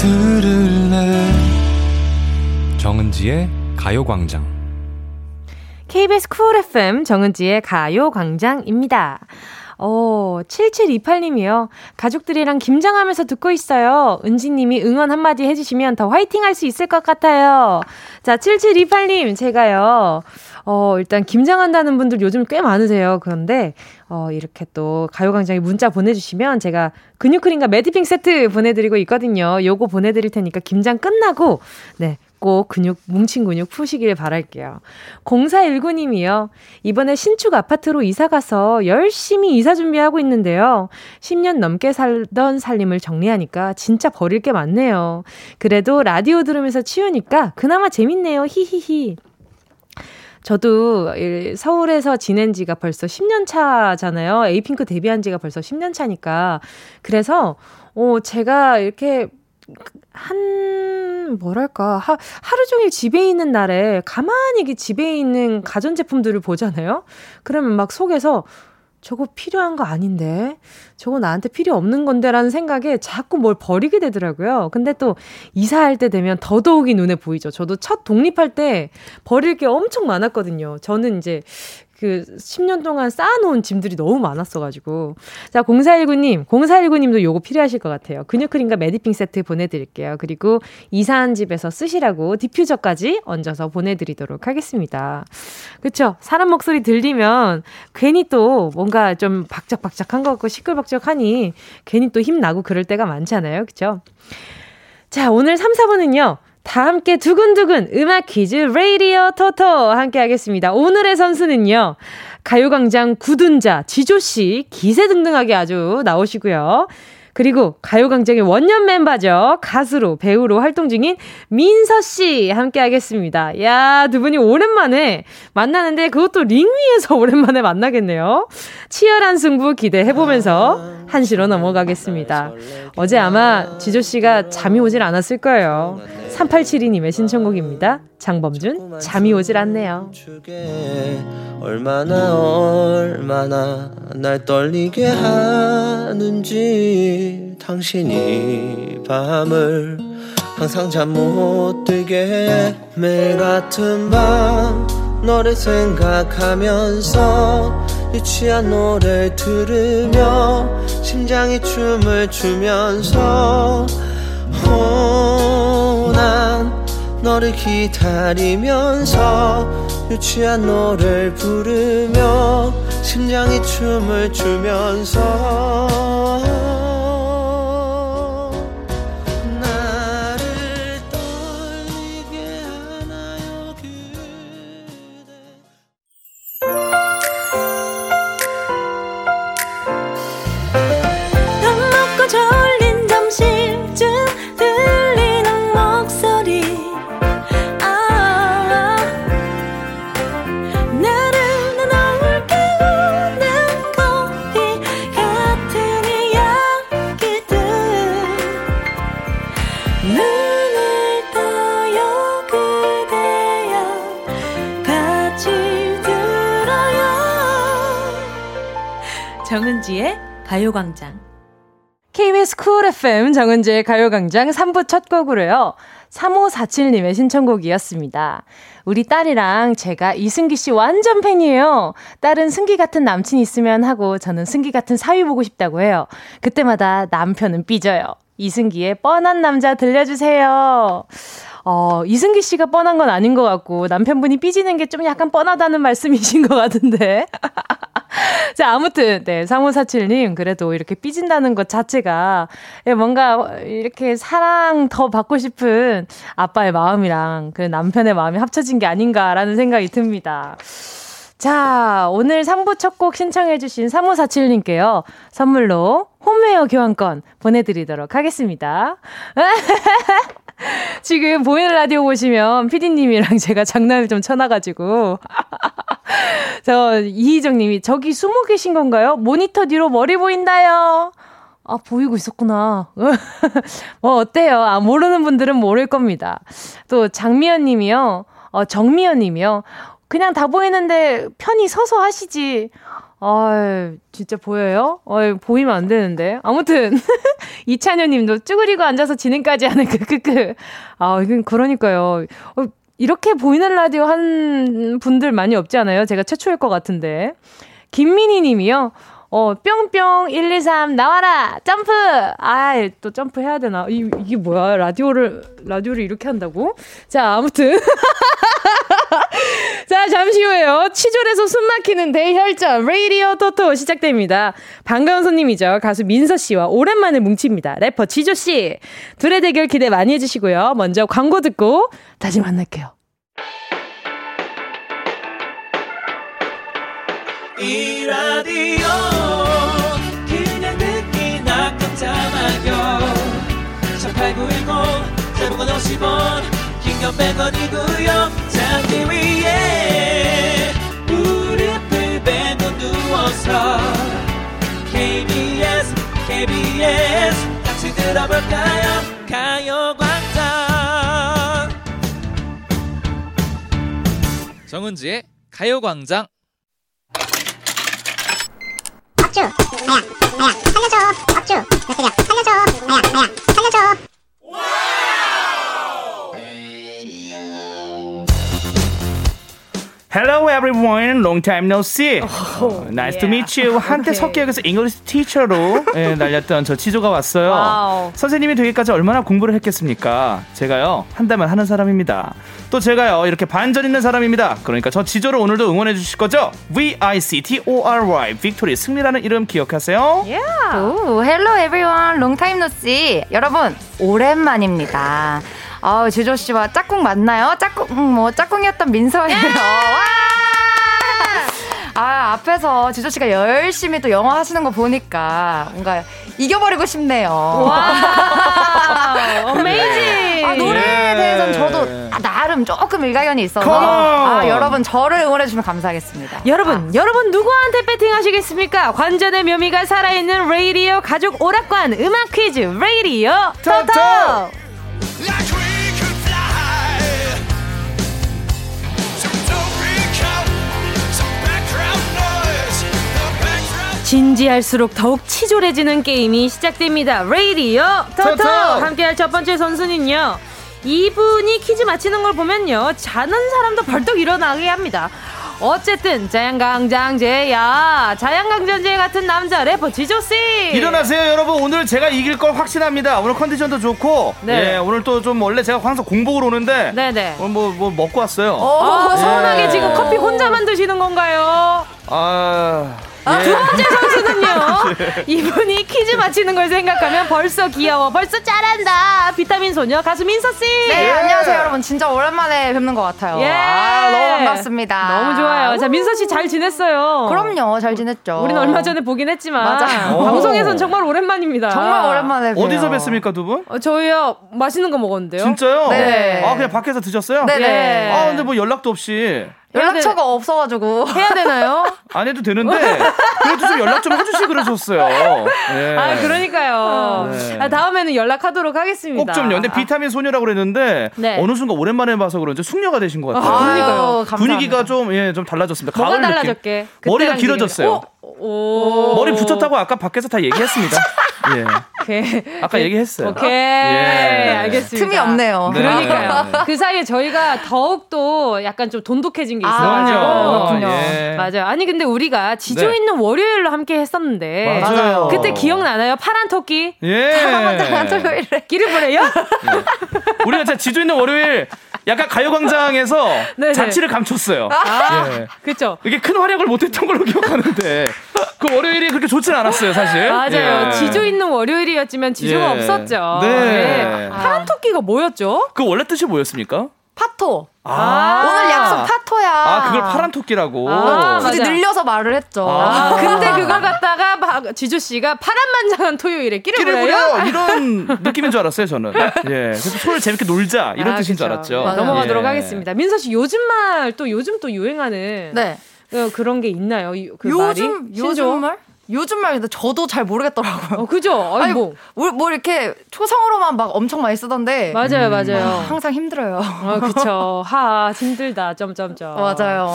[SPEAKER 5] 들을래
[SPEAKER 6] 정은지의 가요광장
[SPEAKER 1] KBS 쿨 FM 정은지의 가요광장입니다. 어, 7728님이요. 가족들이랑 김장하면서 듣고 있어요. 은지님이 응원 한마디 해주시면 더 화이팅 할 수 있을 것 같아요. 자, 7728님, 제가요. 어, 일단 김장한다는 분들 요즘 꽤 많으세요. 그런데, 어, 이렇게 또 가요광장에 문자 보내주시면 제가 근육크림과 매디핑 세트 보내드리고 있거든요. 요거 보내드릴 테니까 김장 끝나고, 네, 꼭 근육, 뭉친 근육 푸시길 바랄게요. 0419님이요. 이번에 신축 아파트로 이사가서 열심히 이사 준비하고 있는데요. 10년 넘게 살던 살림을 정리하니까 진짜 버릴 게 많네요. 그래도 라디오 들으면서 치우니까 그나마 재밌네요. 히히히. 저도 서울에서 지낸 지가 벌써 10년 차잖아요. 에이핑크 데뷔한 지가 벌써 10년 차니까. 그래서, 어, 제가 이렇게 한 뭐랄까 하, 하루 종일 집에 있는 날에 가만히 집에 있는 가전제품들을 보잖아요. 그러면 막 속에서 저거 필요한 거 아닌데? 저거 나한테 필요 없는 건데 라는 생각에 자꾸 뭘 버리게 되더라고요. 근데 또 이사할 때 되면 더더욱이 눈에 보이죠. 저도 첫 독립할 때 버릴 게 엄청 많았거든요. 저는 이제 그 10년 동안 쌓아놓은 짐들이 너무 많았어가지고. 자, 0419님, 0419님도 요거 필요하실 것 같아요. 근육크림과 매디핑 세트 보내드릴게요. 그리고 이사한 집에서 쓰시라고 디퓨저까지 얹어서 보내드리도록 하겠습니다. 그쵸? 사람 목소리 들리면 괜히 또 뭔가 좀 박작박작한 것 같고 시끌벅적하니 괜히 또 힘나고 그럴 때가 많잖아요. 그쵸? 자, 오늘 3, 4분은요. 다 함께 두근두근 음악 퀴즈 레이디어 토토 함께 하겠습니다. 오늘의 선수는요. 가요광장 구둔자 지조씨 기세 등등하게 아주 나오시고요. 그리고 가요광장의 원년 멤버죠. 가수로, 배우로 활동 중인 민서씨 함께 하겠습니다. 야, 두 분이 오랜만에 만나는데 그것도 링 위에서 오랜만에 만나겠네요. 치열한 승부 기대해보면서 한시로 넘어가겠습니다. 어제 아마 지조씨가 잠이 오질 않았을 거예요. 3872님의 신청곡입니다. 장범준, 잠이 오질 않네요. 얼마나 얼마나 날 떨리게 하는지 당신이 밤을 항상 잠 못 들게 매일 같은 밤 너를 생각하면서 유치한 노래를 들으며 심장이 춤을 추면서 난 너를 기다리면서 유치한 노래를 부르며 심장이 춤을 추면서 정은지의 가요광장. KBS 쿨 FM 정은지의 가요광장 3부 첫 곡으로요. 3547님의 신청곡이었습니다. 우리 딸이랑 제가 이승기 씨 완전 팬이에요. 딸은 승기 같은 남친 있으면 하고 저는 승기 같은 사위 보고 싶다고 해요. 그때마다 남편은 삐져요. 이승기의 뻔한 남자 들려주세요. 어, 이승기 씨가 뻔한 건 아닌 것 같고 남편분이 삐지는 게 좀 약간 뻔하다는 말씀이신 것 같은데. 자, 아무튼, 네, 3547님, 그래도 이렇게 삐진다는 것 자체가 예, 뭔가 이렇게 사랑 더 받고 싶은 아빠의 마음이랑 그 남편의 마음이 합쳐진 게 아닌가라는 생각이 듭니다. 자, 오늘 3부 첫 곡 신청해주신 3547님께요. 선물로 홈웨어 교환권 보내드리도록 하겠습니다. 지금 보이는 라디오 보시면 피디님이랑 제가 장난을 좀 쳐놔가지고. 저, 이희정 님이 저기 숨어 계신 건가요? 모니터 뒤로 머리 보인다요. 아, 보이고 있었구나. 뭐, 어때요? 아, 모르는 분들은 모를 겁니다. 또, 장미연 님이요. 어, 정미연 님이요. 그냥 다 보이는데 편히 서서 하시지. 아, 진짜 보여요? 어, 보이면 안 되는데. 아무튼 이찬현 님도 쭈그리고 앉아서 진행까지 하는 크크크. 아, 이건 그러니까요. 어, 이렇게 보이는 라디오 한 분들 많이 없지 않아요? 제가 최초일 것 같은데. 김민희 님이요. 어, 뿅뿅 123 나와라! 점프! 아, 또 점프 해야 되나? 이, 이게 뭐야? 라디오를, 라디오를 이렇게 한다고? 자, 아무튼. 자, 잠시 후에요. 치졸해서 숨 막히는 대혈전 레이디오 토토 시작됩니다. 반가운 손님이죠. 가수 민서 씨와 오랜만에 뭉칩니다. 래퍼 지조 씨. 둘의 대결 기대 많이 해주시고요. 먼저 광고 듣고 다시 만날게요. 이 라디오 그냥 듣기나 깜짝마요 18910 대목원 50원 긴건 100원이고요 잠기 위에 무릎을 베고 누워서 KBS KBS 같이 들어볼까요 가요광장
[SPEAKER 6] 정은지의 가요광장
[SPEAKER 7] 박주, 아야, 아야, 살려줘. 박주, 몇 대냐, 살려줘. 아야, 아야, 살려줘.
[SPEAKER 8] Hello everyone, long time no see. Oh, nice yeah. to meet you. 한때 okay. 석계역에서 English teacher로 예, 날렸던 저 지조가 왔어요. Wow. 선생님이 되기까지 얼마나 공부를 했겠습니까? 제가요 한다면 하는 사람입니다. 또 제가요 이렇게 반전 있는 사람입니다. 그러니까 저 지조를 오늘도 응원해 주실 거죠? V I C T O R Y 빅토리 승리라는 이름 기억하세요?
[SPEAKER 9] Yeah. 오, hello everyone, long time no see. 여러분 오랜만입니다. 아, 제조 씨와 짝꿍 맞나요? 짝꿍 음, 뭐 짝꿍이었던 민서예요. 아, 앞에서 지조 씨가 열심히 또 영어 하시는 거 보니까 뭔가 이겨버리고 싶네요.
[SPEAKER 1] 와, Amazing.
[SPEAKER 9] 아, 노래에 대해서는 저도 아, 나름 조금 일가견이 있어서 아, 여러분 저를 응원해 주시면 감사하겠습니다.
[SPEAKER 1] 여러분, 아. 여러분 누구한테 배팅 하시겠습니까? 관전의 묘미가 살아있는 레이디오 가족 오락관 음악 퀴즈 레이디오 토토. 진지할수록 더욱 치졸해지는 게임이 시작됩니다. 레이디오 토토 함께할 첫 번째 선수는요. 이분이 퀴즈 맞히는 걸 보면요. 자는 사람도 벌떡 일어나게 합니다. 어쨌든 자양강장제야 자양강장제 같은 남자 래퍼 지조씨
[SPEAKER 8] 일어나세요 여러분 오늘 제가 이길 걸 확신합니다 오늘 컨디션도 좋고 네. 예, 오늘 또 좀 원래 제가 항상 공복을 오는데 네네. 오늘 뭐, 뭐 먹고 왔어요
[SPEAKER 1] 어, 예. 서운하게 지금 커피 혼자만 드시는 건가요?
[SPEAKER 8] 아
[SPEAKER 1] 아, 두 번째 선수는요. 이분이 퀴즈 맞히는 걸 생각하면 벌써 귀여워. 벌써 잘한다. 비타민 소녀 가수 민서 씨.
[SPEAKER 9] 네, 예. 안녕하세요, 여러분. 진짜 오랜만에 뵙는 것 같아요. 예. 아, 너무 반갑습니다.
[SPEAKER 1] 너무 좋아요. 자, 민서 씨 잘 지냈어요?
[SPEAKER 9] 그럼요. 잘 지냈죠.
[SPEAKER 1] 우리는 얼마 전에 보긴 했지만 맞아요. 방송에선 정말 오랜만입니다.
[SPEAKER 9] 정말 오랜만에 봬요.
[SPEAKER 8] 어디서 뵀습니까, 두 분?
[SPEAKER 1] 어, 저희요. 맛있는 거 먹었는데요.
[SPEAKER 8] 진짜요?
[SPEAKER 1] 네.
[SPEAKER 8] 아, 그냥 밖에서 드셨어요?
[SPEAKER 9] 네.
[SPEAKER 8] 아, 근데 뭐 연락도 없이
[SPEAKER 9] 연락처가 없어가지고
[SPEAKER 1] 해야 되나요?
[SPEAKER 8] 안 해도 되는데 그래도 좀 연락 좀 해주시 그러셨어요.
[SPEAKER 1] 네. 아 그러니까요. 네. 아, 다음에는 연락하도록 하겠습니다.
[SPEAKER 8] 꼭 좀요. 근데 비타민 소녀라고 그랬는데 네. 어느 순간 오랜만에 봐서 그런지 숙녀가 되신 것 같아요.
[SPEAKER 1] 아, 그러니까요.
[SPEAKER 8] 분위기가 좀 예, 좀 달라졌습니다.
[SPEAKER 1] 뭐가 달라졌게?
[SPEAKER 8] 머리가 길어졌어요. 어? 오. 머리 붙였다고 아까 밖에서 다 얘기했습니다. 예. 오케이. 아까 얘기했어요.
[SPEAKER 1] 오케이. 예. 알겠습니다.
[SPEAKER 9] 틈이 없네요.
[SPEAKER 1] 네. 그러니까요. 네. 그 사이에 저희가 더욱또 약간 좀 돈독해진 게 아, 있어가지고.
[SPEAKER 8] 아. 예.
[SPEAKER 1] 맞아요. 아니, 근데 우리가 지조 네. 있는 월요일로 함께 했었는데.
[SPEAKER 8] 맞아요.
[SPEAKER 1] 그때 기억나나요? 파란 토끼?
[SPEAKER 8] 예.
[SPEAKER 9] 파란.
[SPEAKER 1] 길을 보내요?
[SPEAKER 8] 예. 우리가 진짜 지조 있는 월요일 약간 가요광장에서 자취를 감췄어요.
[SPEAKER 1] 아, 예. 그쵸.
[SPEAKER 8] 이게 큰 활약을 못했던 걸로 기억하는데 그 월요일이 그렇게 좋진 않았어요, 사실.
[SPEAKER 1] 맞아요. 예. 지조 있는 월요일이었지만 지조가 예. 없었죠.
[SPEAKER 8] 네. 네.
[SPEAKER 1] 파란 토끼가 뭐였죠?
[SPEAKER 8] 그 원래 뜻이 뭐였습니까?
[SPEAKER 9] 파토. 아~ 오늘 약속 파토야.
[SPEAKER 8] 아, 그걸 파란 토끼라고.
[SPEAKER 9] 아, 굳이 늘려서 말을 했죠.
[SPEAKER 1] 아, 근데 그걸 갖다가 지주 씨가 파란만장한 토요일에 끼를, 끼를 부려
[SPEAKER 8] 이런 느낌인 줄 알았어요, 저는. 예. 그래서 토요일 재밌게 놀자 이런 아, 뜻인 그쵸. 줄 알았죠.
[SPEAKER 1] 맞아. 넘어가도록 예. 하겠습니다. 민서 씨 요즘 말 또 요즘 또 유행하는 네. 어, 그런 게 있나요? 그
[SPEAKER 9] 요즘
[SPEAKER 1] 말이?
[SPEAKER 9] 요즘 말? 요즘 말인데 저도 잘 모르겠더라고요.
[SPEAKER 1] 어, 그죠? 아니, 뭐.
[SPEAKER 9] 뭐 이렇게 초성으로만 막 엄청 많이 쓰던데.
[SPEAKER 1] 맞아요, 음. 맞아요. 아,
[SPEAKER 9] 항상 힘들어요.
[SPEAKER 1] 어, 그쵸. 하, 힘들다. 점점점.
[SPEAKER 9] 맞아요.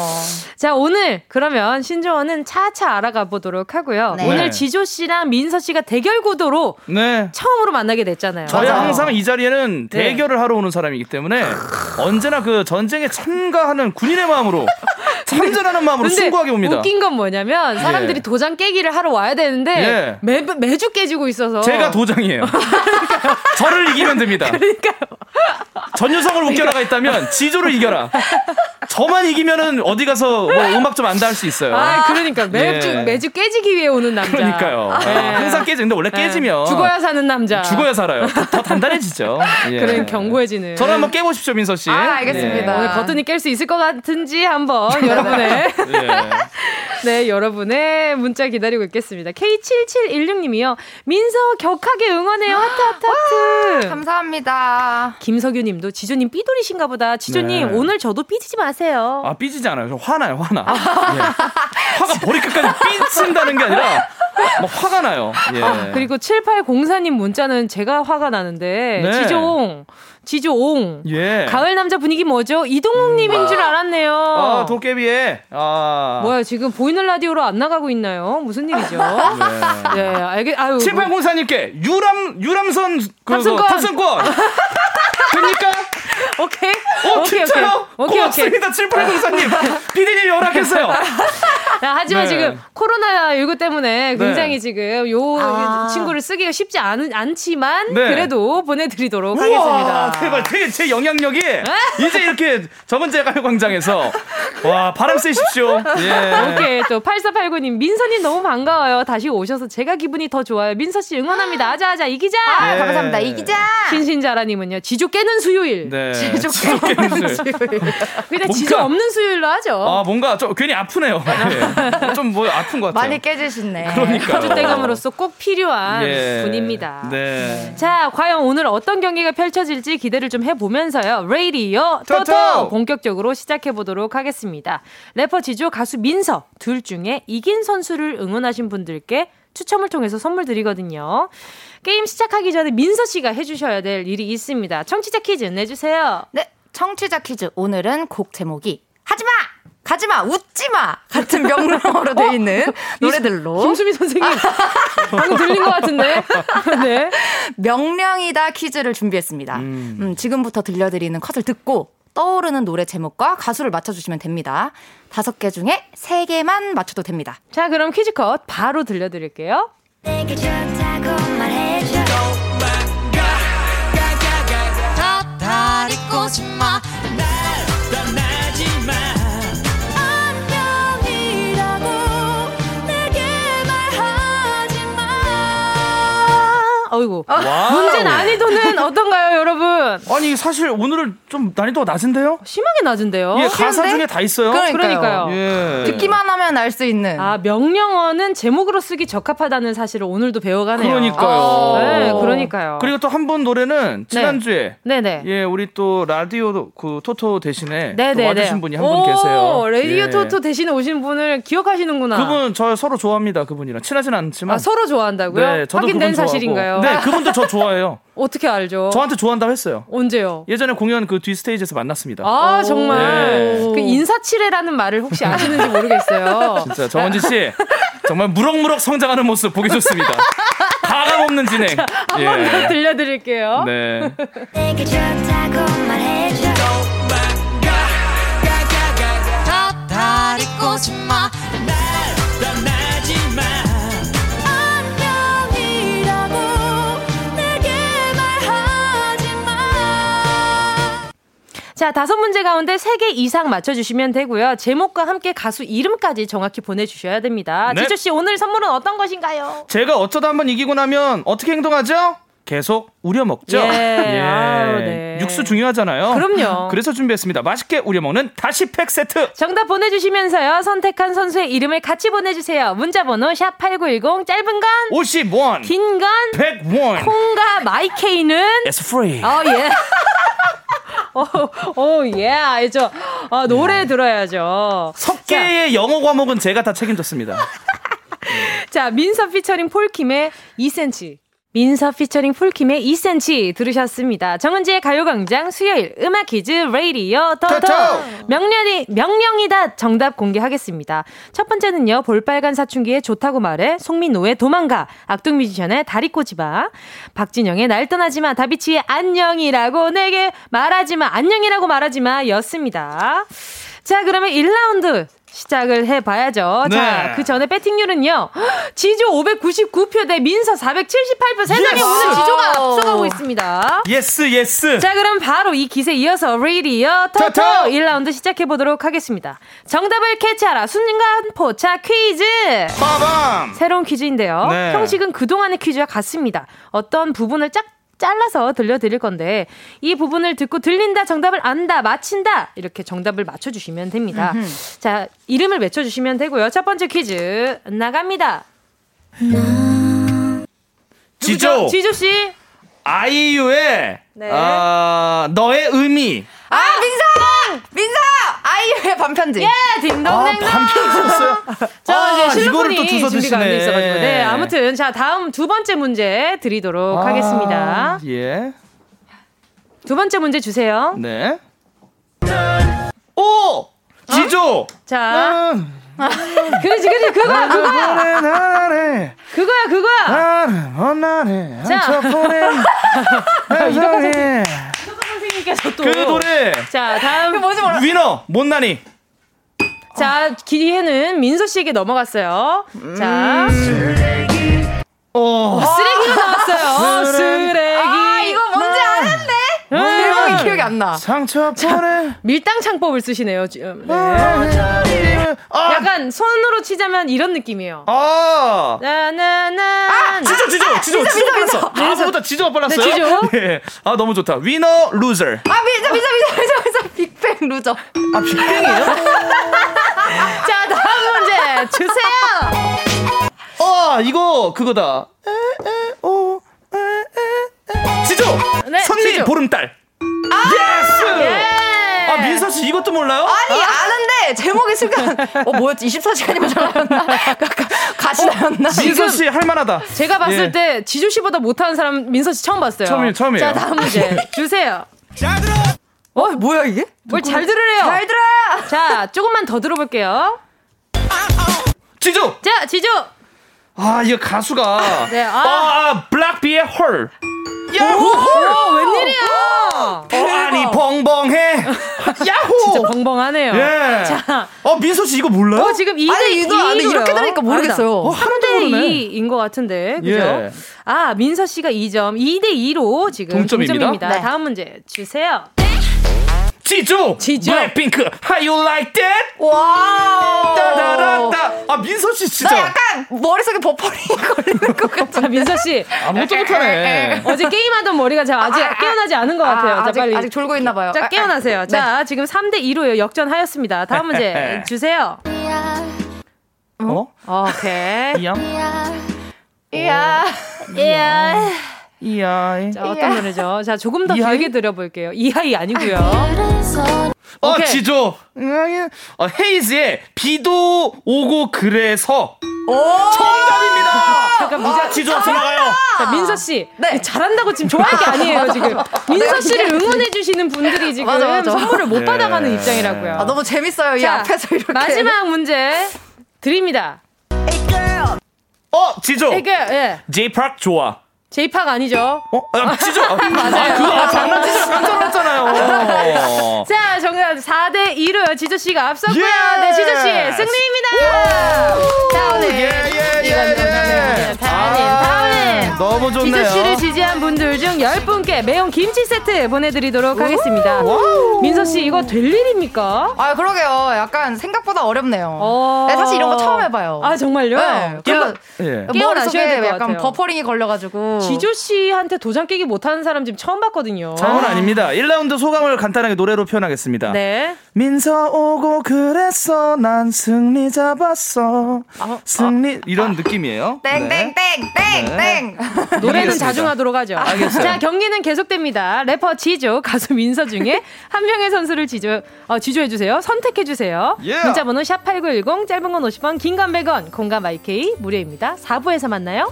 [SPEAKER 1] 자, 오늘 그러면 신조어는 차차 알아가 보도록 하고요. 네. 오늘 지조 씨랑 민서 씨가 대결 구도로 네. 처음으로 만나게 됐잖아요.
[SPEAKER 8] 저희 항상 이 자리에는 네. 대결을 하러 오는 사람이기 때문에 언제나 그 전쟁에 참가하는 군인의 마음으로 참전하는 마음으로 승부하게 옵니다.
[SPEAKER 1] 웃긴 건 뭐냐면 사람들이 예. 도장 깨기를 하러 와야 되는데 예. 매, 매주 깨지고 있어서
[SPEAKER 8] 제가 도장이에요. 저를 이기면 됩니다.
[SPEAKER 1] 그러니까요.
[SPEAKER 8] 전유성을 웃겨라가 있다면 지조를 이겨라. 저만 이기면은 어디 가서 뭐 음악 좀 안다 할 수 있어요.
[SPEAKER 1] 아, 그러니까 매주 예. 매주 깨지기 위해 오는 남자.
[SPEAKER 8] 그러니까요. 예. 항상 깨지는데 원래 예. 깨지면
[SPEAKER 1] 죽어야 사는 남자.
[SPEAKER 8] 죽어야 살아요. 더, 더 단단해지죠.
[SPEAKER 1] 예. 그래 견고해지는.
[SPEAKER 8] 저를 한번 깨보십시오, 민서 씨.
[SPEAKER 9] 아, 알겠습니다.
[SPEAKER 1] 오늘 버튼이 깰 수 있을 것 같은지 한번 여러분의 네 여러분의 문자 기다리고 있겠습니다. K7716님이요. 민서 격하게 응원해요. 하트 하트 하트.
[SPEAKER 9] 감사합니다.
[SPEAKER 1] 김석유 님도 지조님 삐돌이신가 보다. 지조님 네. 오늘 저도 삐지지 마세요.
[SPEAKER 8] 아 삐지지 않아요. 저 화나요 화나. 아. 예. 화가 머리끝까지 삐친다는 게 아니라 막 화가 나요. 예. 아,
[SPEAKER 1] 그리고 7804님 문자는 제가 화가 나는데 네. 지종 지조옹. 예. 가을 남자 분위기 뭐죠? 이동욱님인 음. 줄 알았네요.
[SPEAKER 8] 아, 도깨비에. 아.
[SPEAKER 1] 뭐야, 지금 보이는 라디오로 안 나가고 있나요? 무슨 일이죠? 네. 네, 알겠, 아유.
[SPEAKER 8] 7804님께 유람, 유람선 그, 탑승권. 탑승권. 됩니까?
[SPEAKER 1] 오케이.
[SPEAKER 8] 어, 오케이, 진짜요? 오케이, 고맙습니다. 7804님. 피디님 연락했어요.
[SPEAKER 1] 야, 하지만 네. 지금 코로나19 때문에 굉장히 네. 지금 요 아. 친구를 쓰기가 쉽지 않, 않지만 네. 그래도 보내드리도록 우와, 하겠습니다.
[SPEAKER 8] 대박. 제, 제 영향력이 이제 이렇게 저번째 가요광장에서 와, 바람 쐬십시오. 예.
[SPEAKER 1] 오케이. 또 8489님, 민서님 너무 반가워요. 다시 오셔서 제가 기분이 더 좋아요. 민서씨 응원합니다. 아자아자, 이기자!
[SPEAKER 9] 아, 감사합니다. 이기자!
[SPEAKER 1] 신신자라님은요, 지조 깨는 수요일. 네. 지조 깨는 수요일. 근데 지조 없는 수요일로 하죠.
[SPEAKER 8] 아, 뭔가 좀 괜히 아프네요. 네. 좀뭐 아픈 것 같아요.
[SPEAKER 9] 많이 깨지시네.
[SPEAKER 8] 그러니까.
[SPEAKER 1] 주대감으로서 꼭 필요한 예. 분입니다. 네. 자, 과연 오늘 어떤 경기가 펼쳐질지 기대를 좀 해보면서요. 레이디오 토토 본격적으로 시작해 보도록 하겠습니다. 래퍼 지조 가수 민서 둘 중에 이긴 선수를 응원하신 분들께 추첨을 통해서 선물 드리거든요. 게임 시작하기 전에 민서 씨가 해주셔야 될 일이 있습니다. 청취자 퀴즈 내주세요.
[SPEAKER 9] 네, 청취자 퀴즈. 오늘은 곡 제목이 하지마! 가지마, 웃지마 같은 명령어로 돼 있는 어? 노래들로
[SPEAKER 1] 김수미 선생님 방금 들린 것 같은데. 네.
[SPEAKER 9] 명령이다 퀴즈를 준비했습니다. 음. 음, 지금부터 들려드리는 컷을 듣고 떠오르는 노래 제목과 가수를 맞춰주시면 됩니다. 다섯 개 중에 세 개만 맞춰도 됩니다.
[SPEAKER 1] 자, 그럼 퀴즈 컷 바로 들려드릴게요. 다리고 싶마. 어이구. 문제 난이도는 어떤가요, 여러분?
[SPEAKER 8] 아니, 사실 오늘은 좀 난이도가 낮은데요?
[SPEAKER 1] 심하게 낮은데요.
[SPEAKER 8] 예, 가사 중에 다 있어요.
[SPEAKER 1] 그러니까요. 그러니까요. 예.
[SPEAKER 9] 듣기만 하면 알 수 있는.
[SPEAKER 1] 아, 명령어는 제목으로 쓰기 적합하다는 사실을 오늘도 배워가네요.
[SPEAKER 8] 그러니까요.
[SPEAKER 1] 네, 그러니까요.
[SPEAKER 8] 그리고 또한분 노래는 지난주에 네. 네 예, 우리 또 라디오 그 토토 대신에 네네 와주신 분이 한 분 계세요.
[SPEAKER 1] 라디오 예. 토토 대신에 오신 분을 기억하시는구나.
[SPEAKER 8] 그분 저 서로 좋아합니다. 그분이랑 친하진 않지만.
[SPEAKER 1] 아, 서로 좋아한다고요? 네, 저도 확인된 사실인가요?
[SPEAKER 8] 네, 그분도 저 좋아해요.
[SPEAKER 1] 어떻게 알죠?
[SPEAKER 8] 저한테 좋아한다고 했어요.
[SPEAKER 1] 언제요?
[SPEAKER 8] 예전에 공연 그 뒤 스테이지에서 만났습니다.
[SPEAKER 1] 아, 정말. 네. 그 인사치레라는 말을 혹시 아시는지 모르겠어요.
[SPEAKER 8] 진짜 정원지 씨. 정말 무럭무럭 성장하는 모습 보기 좋습니다. 가감 없는 진행. 자,
[SPEAKER 1] 한번 예. 들려드릴게요.
[SPEAKER 8] 네.
[SPEAKER 1] 자, 다섯 문제 가운데 세 개 이상 맞춰주시면 되고요. 제목과 함께 가수 이름까지 정확히 보내주셔야 됩니다. 네. 지주씨, 오늘 선물은 어떤 것인가요?
[SPEAKER 8] 제가 어쩌다 한번 이기고 나면 어떻게 행동하죠? 계속 우려 먹죠. 예.
[SPEAKER 1] 예. 아유, 네.
[SPEAKER 8] 육수 중요하잖아요.
[SPEAKER 1] 그럼요.
[SPEAKER 8] 그래서 준비했습니다. 맛있게 우려 먹는 다시 팩 세트.
[SPEAKER 1] 정답 보내주시면서요. 선택한 선수의 이름을 같이 보내주세요. 문자번호 샵 #8910 짧은 건
[SPEAKER 8] 50원,
[SPEAKER 1] 긴 건
[SPEAKER 8] 100원.
[SPEAKER 1] 콩과 마이케이는
[SPEAKER 8] It's free.
[SPEAKER 1] 어 예. 오, 오, 예, 알죠. 아, 노래 네. 들어야죠.
[SPEAKER 8] 석계의 영어 과목은 제가 다 책임졌습니다.
[SPEAKER 1] 자, 민서 피처링 폴킴의 2cm. 민서 피처링 폴킴의 2cm 들으셨습니다. 정은지의 가요광장 수요일 음악 퀴즈 레이디오 토토 명령이 명령이다 정답 공개하겠습니다. 첫 번째는요 볼빨간 사춘기의 좋다고 말해 송민호의 도망가 악동 뮤지션의 다리 꼬집아 박진영의 날 떠나지마 다비치의 안녕이라고 내게 말하지마 안녕이라고 말하지마 였습니다. 자 그러면 1라운드 시작을 해봐야죠. 네. 자, 그 전에 배팅률은요. 지조 599표 대 민서 478표. 세상에 yes. 오늘 지조가 앞서가고 있습니다.
[SPEAKER 8] Yes, yes.
[SPEAKER 1] 자, 그럼 바로 이 기세 이어서 레이디어 토토 1라운드 시작해보도록 하겠습니다. 정답을 캐치하라. 순간 포차 퀴즈.
[SPEAKER 8] 빠밤.
[SPEAKER 1] 새로운 퀴즈인데요. 네. 형식은 그동안의 퀴즈와 같습니다. 어떤 부분을 짝 잘라서 들려드릴 건데 이 부분을 듣고 들린다, 정답을 안다, 맞힌다 이렇게 정답을 맞춰주시면 됩니다. 음흠. 자 이름을 외쳐주시면 되고요. 첫 번째 퀴즈 나갑니다.
[SPEAKER 8] 지조
[SPEAKER 1] 지조 씨
[SPEAKER 8] 아이유의 네. 어, 너의 의미
[SPEAKER 9] 아, 민서! 민서! 아이유의 반편지.
[SPEAKER 1] 예, 딩동댕동.
[SPEAKER 8] 아, 반편지였어요?
[SPEAKER 1] 자, 아, 이제 주워 준비가 안 있어가지고. 네, 아무튼 자 다음 두 번째 문제 드리도록 아, 하겠습니다.
[SPEAKER 8] 예.
[SPEAKER 1] 두 번째 문제 주세요.
[SPEAKER 8] 네. 오! 지조! 어?
[SPEAKER 1] 자. 음. 그렇지, 그렇지, 그거야, 그거야. 그거야, 그거야. 자, 이렇게 님께서 또.
[SPEAKER 8] 그 노래.
[SPEAKER 1] 자, 다음.
[SPEAKER 9] 뭐지, 몰라.
[SPEAKER 8] 위너, 못난이.
[SPEAKER 1] 자, 기회는 민서 씨에게 넘어갔어요. 자. 쓰레기.
[SPEAKER 8] 어.
[SPEAKER 1] 쓰레기가 나왔어요. 쓰레기.
[SPEAKER 9] 아, 이거 뭔지 아는데? 제목이 기억이 안 나.
[SPEAKER 8] 상처 보내.
[SPEAKER 1] 밀당 창법을 쓰시네요, 지금. 네. 아. 약간 손으로 치자면 이런 느낌이에요.
[SPEAKER 8] 아.
[SPEAKER 1] 나나나.
[SPEAKER 8] 아, 지조, 지조, 지조, 지조 빨랐어. 아보다 지조가 빨랐어요.
[SPEAKER 1] 네, 지조.
[SPEAKER 8] 네. 아, 너무 좋다. 위너, 루저.
[SPEAKER 9] 아, 미자, 미자, 미자, 미자, 미자. 빅뱅 루저.
[SPEAKER 8] 아, 빅뱅이에요?
[SPEAKER 1] 자, 다음 문제 주세요.
[SPEAKER 8] 아, 이거 그거다. 지조. 네, 선미 지조. 보름달. 아, yes. 예. 아 민서 씨 이것도 몰라요?
[SPEAKER 9] 아니 아? 아는데 제목이 순간 어 뭐였지 24시간이면 전화였나 가시 나였나?
[SPEAKER 8] 어, 민서 씨 할만하다.
[SPEAKER 1] 제가 봤을 예. 때 지조 씨보다 못하는 사람 민서 씨 처음 봤어요.
[SPEAKER 8] 처음이에요, 처음이에요.
[SPEAKER 1] 자 다음 문제 주세요.
[SPEAKER 2] 잘 들어.
[SPEAKER 9] 어 뭐야 이게?
[SPEAKER 1] 뭘 잘 들으래요?
[SPEAKER 9] 잘 들어.
[SPEAKER 1] 자 조금만 더 들어볼게요.
[SPEAKER 8] 지조.
[SPEAKER 1] 자 지조.
[SPEAKER 8] 아 이거 가수가.
[SPEAKER 1] 네. 아,
[SPEAKER 8] 아 블락비의 헐.
[SPEAKER 1] 야호! 오, 웬일이야!
[SPEAKER 8] 어, 아니 벙벙해. 야호!
[SPEAKER 1] 진짜 벙벙하네요.
[SPEAKER 8] 예.
[SPEAKER 1] 자,
[SPEAKER 8] 어 민서 씨 이거 몰라요?
[SPEAKER 1] 어, 지금 2대
[SPEAKER 9] 아니,
[SPEAKER 1] 2. 아니,
[SPEAKER 9] 이렇게 들으니까 모르겠어요.
[SPEAKER 1] 어, 3대 2인 것 같은데. 그죠? 예. 아, 민서 씨가 2점. 2대 2로 지금 동점입니다. 동점입니다. 네. 다음 문제 주세요.
[SPEAKER 8] 지조, 지조, 블랙핑크, How You Like That?
[SPEAKER 9] 와,
[SPEAKER 8] 따다라따. 아 민서 씨 진짜.
[SPEAKER 9] 나 약간 머릿속에 버퍼링 걸리는 것 같아.
[SPEAKER 1] 민서 씨
[SPEAKER 8] 아무것도 못하네.
[SPEAKER 1] 어제 게임하던 머리가 자, 아직 아, 깨어나지 않은 것 같아요. 자,
[SPEAKER 9] 아직,
[SPEAKER 1] 빨리
[SPEAKER 9] 아직 졸고 있나 봐요.
[SPEAKER 1] 자, 깨어나세요. 아, 자, 네. 지금 3대 2로 역전하였습니다. 다음 문제 주세요.
[SPEAKER 8] 어?
[SPEAKER 1] 오케이.
[SPEAKER 8] 이양.
[SPEAKER 9] 이야.
[SPEAKER 1] 이야.
[SPEAKER 8] 이하이.
[SPEAKER 1] 자, 어떤 노래죠? 자, 조금 더 이하이? 길게 들어볼게요. 이하이 아니고요.
[SPEAKER 8] 어, 오케이. 지조. 어, 헤이즈의 비도 오고 그래서.
[SPEAKER 9] 오!
[SPEAKER 8] 정답입니다!
[SPEAKER 1] 잠깐, 미자,
[SPEAKER 8] 지조 들어가요.
[SPEAKER 1] 자, 민서 씨. 네. 잘한다고 지금 좋아할 게 아니에요, 지금. 민서 씨를 응원해 주시는 분들이 지금 맞아, 맞아. 선물을 못 네. 받아가는 입장이라고요.
[SPEAKER 9] 아, 너무 재밌어요, 이 자, 앞에서 이렇게.
[SPEAKER 1] 마지막 문제 드립니다.
[SPEAKER 8] 어, 지조.
[SPEAKER 1] 에이, 예.
[SPEAKER 8] 제이팍 좋아.
[SPEAKER 1] 제이팍 아니죠?
[SPEAKER 8] 어? 아, 치죠?
[SPEAKER 1] 맞아요.
[SPEAKER 8] 아, 그거 아, 장난치죠? 깜짝 놀랐잖아요.
[SPEAKER 1] 자, 정답 4대 2로 지조씨가 앞섰고요. 예! 네, 지조씨 승리입니다. 다운님.
[SPEAKER 8] 예, 예, 예, 예.
[SPEAKER 1] 다운님, 다운님.
[SPEAKER 8] 너무 좋네요.
[SPEAKER 1] 지조씨를 지지한 분들 중 10분께 매운 김치 세트 보내드리도록 하겠습니다. 민서 씨, 이거 될 일입니까?
[SPEAKER 9] 아, 그러게요. 약간 생각보다 어렵네요. 어... 네, 사실 이런 거 처음 해봐요.
[SPEAKER 1] 아, 정말요?
[SPEAKER 9] 네.
[SPEAKER 1] 깨어, 예. 머릿속에
[SPEAKER 9] 약간
[SPEAKER 1] 같아요.
[SPEAKER 9] 버퍼링이 걸려가지고.
[SPEAKER 1] 지조 씨한테 도장 깨기 못하는 사람 지금 처음 봤거든요.
[SPEAKER 8] 저는 아닙니다. 1라운드 소감을 간단하게 노래로 표현하겠습니다.
[SPEAKER 1] 네.
[SPEAKER 8] 민서 오고 그랬어 난 승리 잡았어 아, 승리 아, 이런 아, 느낌이에요.
[SPEAKER 9] 땡땡땡땡땡 네.
[SPEAKER 1] 노래는 자중하도록 하죠.
[SPEAKER 8] 알겠어요.
[SPEAKER 1] 자 경기는 계속됩니다. 래퍼 지조 가수 민서 중에 한 명의 선수를 지조 어, 지조해 주세요. 선택해 주세요.
[SPEAKER 8] Yeah.
[SPEAKER 1] 문자번호 샵 #8910 짧은 건 50원, 긴 건 100원, 공감 IK 무료입니다. 4부에서 만나요.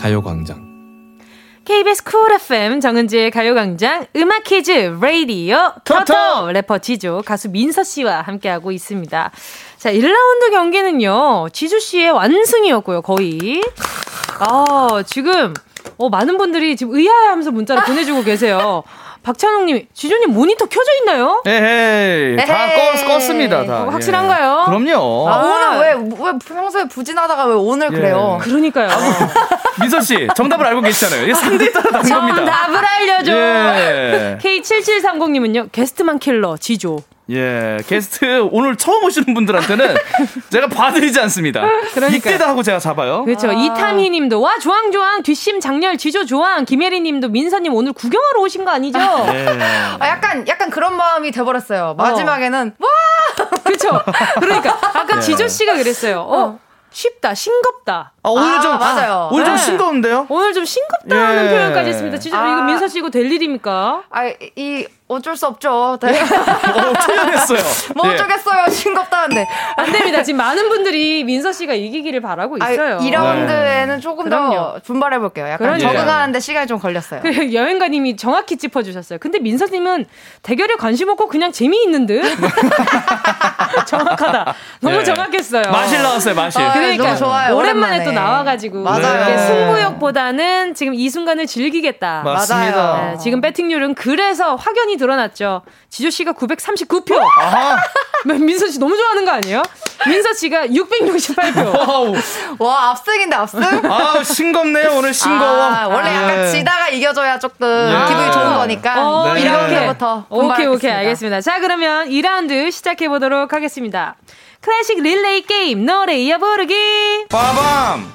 [SPEAKER 10] 가요광장
[SPEAKER 1] KBS 쿨 FM 정은지의 가요광장 음악 퀴즈 레이디오 토토 래퍼 지조 가수 민서 씨와 함께하고 있습니다. 자 1라운드 경기는요 지조 씨의 완승이었고요 거의. 아 지금 어, 많은 분들이 지금 의아해하면서 문자를 보내주고 계세요. 박찬웅님, 지조님 모니터 켜져 있나요?
[SPEAKER 8] 에헤이, 다 껐, 껐습니다. 다.
[SPEAKER 1] 어, 확실한가요?
[SPEAKER 8] 예. 그럼요.
[SPEAKER 9] 아, 오늘 왜, 왜 평소에 부진하다가 왜 오늘 예. 그래요?
[SPEAKER 1] 그러니까요.
[SPEAKER 8] 미선 씨, 정답을 알고 계시잖아요. 이게 상대에 따라 다른 겁니다.
[SPEAKER 1] 정답을 알려줘. 예. K7730님은요, 게스트만 킬러, 지조.
[SPEAKER 8] 예, 게스트 오늘 처음 오시는 분들한테는 제가 봐드리지 않습니다. 그러니까 이때다 하고 제가 잡아요.
[SPEAKER 1] 그렇죠. 아. 이타미님도 와 조항조항 뒷심 장렬 지조 조항 김혜리 님도 민서님 오늘 구경하러 오신 거 아니죠? 네.
[SPEAKER 9] 아, 약간 약간 그런 마음이 돼버렸어요. 마지막에는 어. 와
[SPEAKER 1] 그렇죠. 그러니까 아까 네. 지조 씨가 그랬어요. 어. 어. 쉽다, 싱겁다.
[SPEAKER 8] 아, 오늘
[SPEAKER 9] 아,
[SPEAKER 8] 좀,
[SPEAKER 9] 맞아요.
[SPEAKER 8] 오늘 좀 네. 싱거운데요?
[SPEAKER 1] 오늘 좀 싱겁다는 예. 표현까지 했습니다. 진짜 아. 이거 민서 씨 이거 될 일입니까?
[SPEAKER 9] 아, 이, 어쩔 수 없죠. 네.
[SPEAKER 8] 어, 틀렸어요.
[SPEAKER 9] 뭐 예. 어쩌겠어요. 싱겁다는데.
[SPEAKER 1] 안 됩니다. 지금 많은 분들이 민서 씨가 이기기를 바라고 있어요.
[SPEAKER 9] 아, 2라운드에는 네. 조금 그럼요. 더 분발해 볼게요. 약간 그럼요. 적응하는데 시간이 좀 걸렸어요.
[SPEAKER 1] 그 여행가 님이 정확히 짚어 주셨어요. 근데 민서 님은 대결에 관심 없고 그냥 재미있는 듯? 정확하다. 너무 네. 정확했어요.
[SPEAKER 8] 마실 나왔어요, 마실.
[SPEAKER 9] 아, 그러니까 너무 좋아요.
[SPEAKER 1] 오랜만에, 오랜만에. 또 나와가지고.
[SPEAKER 9] 맞아요.
[SPEAKER 1] 네. 승부욕보다는 지금 이 순간을 즐기겠다.
[SPEAKER 8] 맞습니다.
[SPEAKER 1] 맞아요. 네, 지금 배팅률은 그래서 확연히 드러났죠. 지조 씨가 939표. 민서 씨 너무 좋아하는 거 아니에요? 민서 씨가 668표.
[SPEAKER 9] 와, 압승인데 압승?
[SPEAKER 8] 아, 싱겁네요. 오늘 싱거워. 아,
[SPEAKER 9] 원래 약간 네. 지다가 이겨줘야 조금 네. 기분이 좋은 거니까. 어, 네. 1라운드부터.
[SPEAKER 1] 오케이, 오케이. 알겠습니다. 자, 그러면 2라운드 시작해 보도록 하겠습니다. 클래식 릴레이 게임 노래 이어 부르기.
[SPEAKER 8] 빠밤.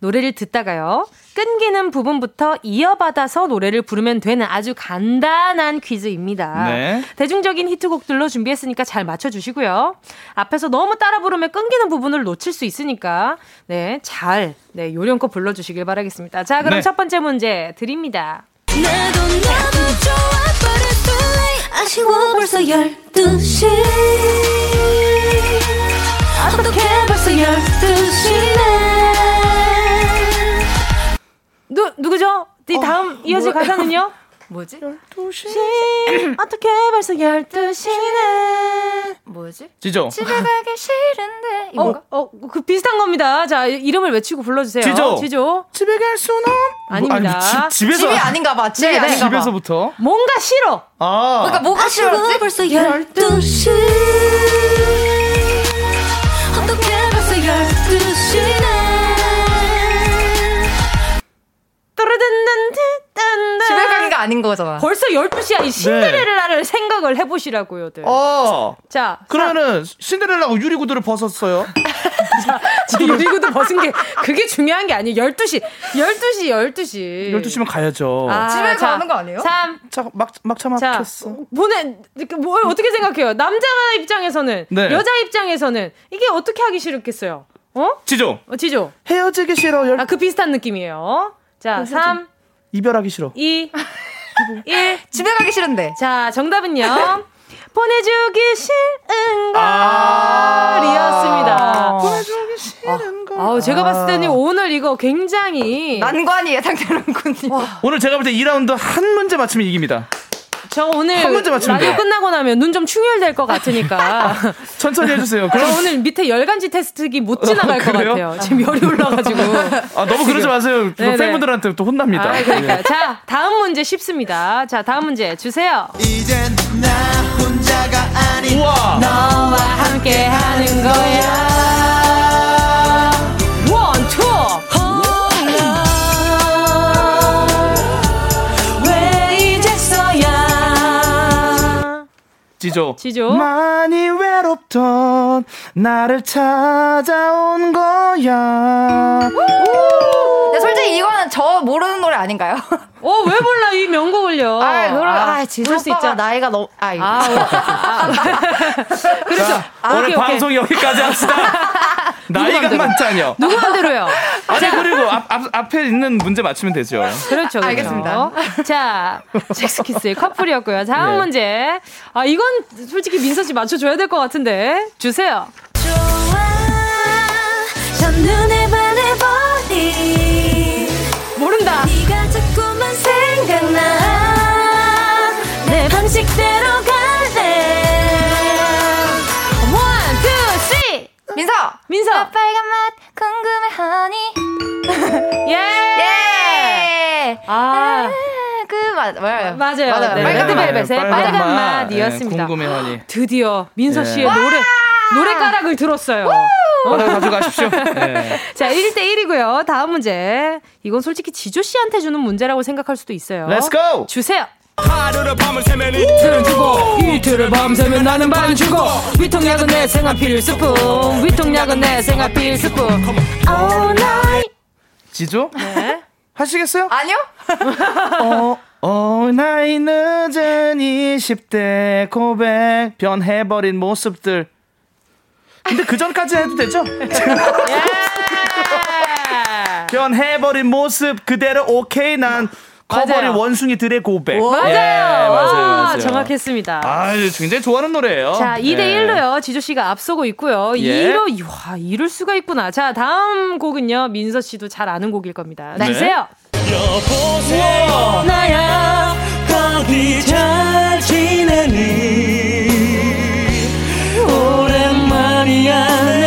[SPEAKER 1] 노래를 듣다가요. 끊기는 부분부터 이어받아서 노래를 부르면 되는 아주 간단한 퀴즈입니다. 네. 대중적인 히트곡들로 준비했으니까 잘 맞춰주시고요. 앞에서 너무 따라 부르면 끊기는 부분을 놓칠 수 있으니까 네, 잘 네, 요령껏 불러주시길 바라겠습니다. 자, 그럼 네. 첫 번째 문제 드립니다. 아쉬워 벌써 12시 어떻게 벌써 12시네 누, 누구죠? 이 다음 어, 이어질 뭐, 가사는요?
[SPEAKER 9] 뭐지?
[SPEAKER 1] 12시 어떻게 벌써 12시네
[SPEAKER 9] 뭐지?
[SPEAKER 8] 지조
[SPEAKER 9] 집에 가기 싫은데 이건가?
[SPEAKER 1] 어, 어, 그 비슷한 겁니다. 자, 이름을 외치고 불러주세요.
[SPEAKER 8] 지조
[SPEAKER 1] 지조
[SPEAKER 8] 집에 갈 수는
[SPEAKER 1] 아닙니다. 뭐, 아니,
[SPEAKER 8] 집, 집에서
[SPEAKER 9] 집이 아닌가 봐. 집이 네, 네. 아닌가
[SPEAKER 8] 집에서부터
[SPEAKER 1] 뭔가 싫어.
[SPEAKER 8] 아.
[SPEAKER 9] 그러니까 뭐가 싫었지?
[SPEAKER 1] 벌써 12시
[SPEAKER 9] 집에 가기가 아닌 거잖아.
[SPEAKER 1] 벌써 12시야. 이 신데렐라를 네. 생각을 해보시라고요, 들.
[SPEAKER 8] 어.
[SPEAKER 1] 자.
[SPEAKER 8] 그러면은 신데렐라가 유리구두를 벗었어요.
[SPEAKER 1] 자, 유리구두 벗은 게 그게 중요한 게 아니에요. 12시. 12시, 12시.
[SPEAKER 8] 12시면 가야죠.
[SPEAKER 9] 아, 집에 자, 가는 거 아니에요?
[SPEAKER 1] 3.
[SPEAKER 8] 자, 막, 막차 막혔어.
[SPEAKER 1] 보내, 뭘 어떻게 생각해요? 남자 입장에서는, 네. 여자 입장에서는 이게 어떻게 하기 싫었겠어요? 어?
[SPEAKER 8] 지조.
[SPEAKER 1] 어, 지조.
[SPEAKER 8] 헤어지기 싫어.
[SPEAKER 1] 열... 아, 그 비슷한 느낌이에요. 자, 3.
[SPEAKER 8] 이별하기 싫어.
[SPEAKER 1] 2. 1.
[SPEAKER 9] 집에 가기 싫은데.
[SPEAKER 1] 자, 정답은요. 보내주기 싫은 걸이었습니다.
[SPEAKER 8] 아~ 보내주기 싫은 걸.
[SPEAKER 1] 아, 제가 봤을 때는 오늘 이거 굉장히
[SPEAKER 9] 난관이 예상되는군요.
[SPEAKER 8] 오늘 제가 볼 때 2라운드 한 문제 맞추면 이깁니다.
[SPEAKER 1] 저 오늘 라디오 끝나고 나면 눈 좀 충혈될 것 같으니까
[SPEAKER 8] 천천히 해주세요.
[SPEAKER 1] 그럼 저 오늘 밑에 열간지 테스트기 못 지나갈 어, 것 같아요. 지금 열이 올라가지고.
[SPEAKER 8] 아 너무 그러지 마세요. 팬분들한테 또 혼납니다.
[SPEAKER 1] 아, 그러니까. 네. 자 다음 문제 쉽습니다. 자 다음 문제 주세요. 이젠 나 혼자가 아닌 우와. 너와 함께하는 거야.
[SPEAKER 8] 지조.
[SPEAKER 1] 지조.
[SPEAKER 8] 많이 외롭던 나를 찾아온 거야.
[SPEAKER 9] 근 솔직히 이거는 저 모르는 노래 아닌가요?
[SPEAKER 1] 어, 왜 몰라, 이 명곡을요.
[SPEAKER 9] 아, 그럼, 아, 아 지조 수 있죠. 나이가 너무, 아, 이거. 아,
[SPEAKER 1] 아, 그렇죠.
[SPEAKER 8] 자, 아, 오늘 오케이, 방송 오케이. 여기까지 합시다. 나이가 많다뇨.
[SPEAKER 1] 누구 맘대로요?
[SPEAKER 8] 아니, 그리고 앞, 앞, 앞에 있는 문제 맞추면 되죠.
[SPEAKER 1] 그렇죠. 그렇죠.
[SPEAKER 9] 알겠습니다.
[SPEAKER 1] 자, 섹스키스의 커플이었고요. 다음 네. 문제. 아, 이건 솔직히 민서 씨 맞춰줘야 될 것 같은데. 주세요. 좋아,
[SPEAKER 9] 민서!
[SPEAKER 1] 민서!
[SPEAKER 9] 빨간 맛 궁금해 하니. 예! 예! 아. 그, 맞,
[SPEAKER 1] 맞아요. 맞아요. 맞아요. 네. 빨간 벨벳의 빨간, 빨간 맛이었습니다.
[SPEAKER 8] 네, 궁금해 하니.
[SPEAKER 1] 드디어 민서 씨의 네. 노래, 노래가락을 들었어요.
[SPEAKER 8] 받아 가져가십시오. 네.
[SPEAKER 1] 자, 1대1이고요. 다음 문제. 이건 솔직히 지조 씨한테 주는 문제라고 생각할 수도 있어요.
[SPEAKER 8] Let's go!
[SPEAKER 1] 주세요. 하루를 밤을 새면 이틀을 주고 이틀을 밤새면 나는 반 주고 위통약은 내 생활 필수품. 위통약은 내 생활 필수품. All night.
[SPEAKER 8] 지조? 네. 하시겠어요?
[SPEAKER 9] 아니요.
[SPEAKER 8] 어, All night 늦은 20대 고백 변해버린 모습들. 근데 그 전까지 해도 되죠? 예. 변해버린 모습 그대로 오케이 난 커버린 원숭이들의 고백.
[SPEAKER 1] 맞아요. 예, 맞아요, 맞아요. 정확했습니다.
[SPEAKER 8] 아, 굉장히 좋아하는 노래예요.
[SPEAKER 1] 자, 2대 1로요. 지조 씨가 앞서고 있고요. 예. 2로 와, 이럴 수가 있구나. 자, 다음 곡은요. 민서 씨도 잘 아는 곡일 겁니다. 네. 주세요. 여보세요. 나야 거기 잘 지내니 오랜만이야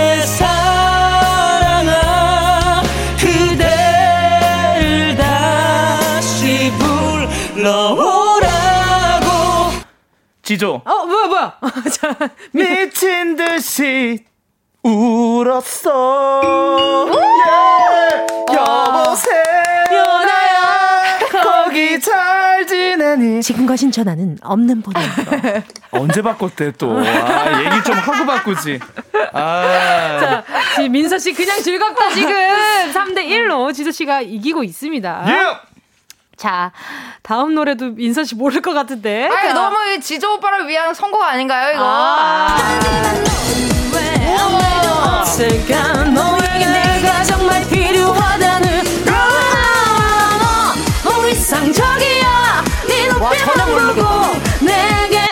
[SPEAKER 8] 지조.
[SPEAKER 1] 어 뭐야 뭐야.
[SPEAKER 8] 미친 듯이 울었어. 여보세요 나야 거기 잘 지내니.
[SPEAKER 1] 지금과 신전화는 없는 번호로
[SPEAKER 8] 언제 바꿨대 또? 아, 얘기 좀 하고 바꾸지. 아.
[SPEAKER 1] 자 지금 민서 씨 그냥 즐겁다 지금. 3대 1로 지조 씨가 이기고 있습니다.
[SPEAKER 8] yeah.
[SPEAKER 1] 자, 다음 노래도 민서 씨 모를 것 같은데.
[SPEAKER 9] 아, 너무 지조 오빠를 위한 선곡 아닌가요, 이거? 아.
[SPEAKER 1] 아. 없을까 너에게 내가 정말 필요하다는 상적이야 네 눈빛만 보고 내게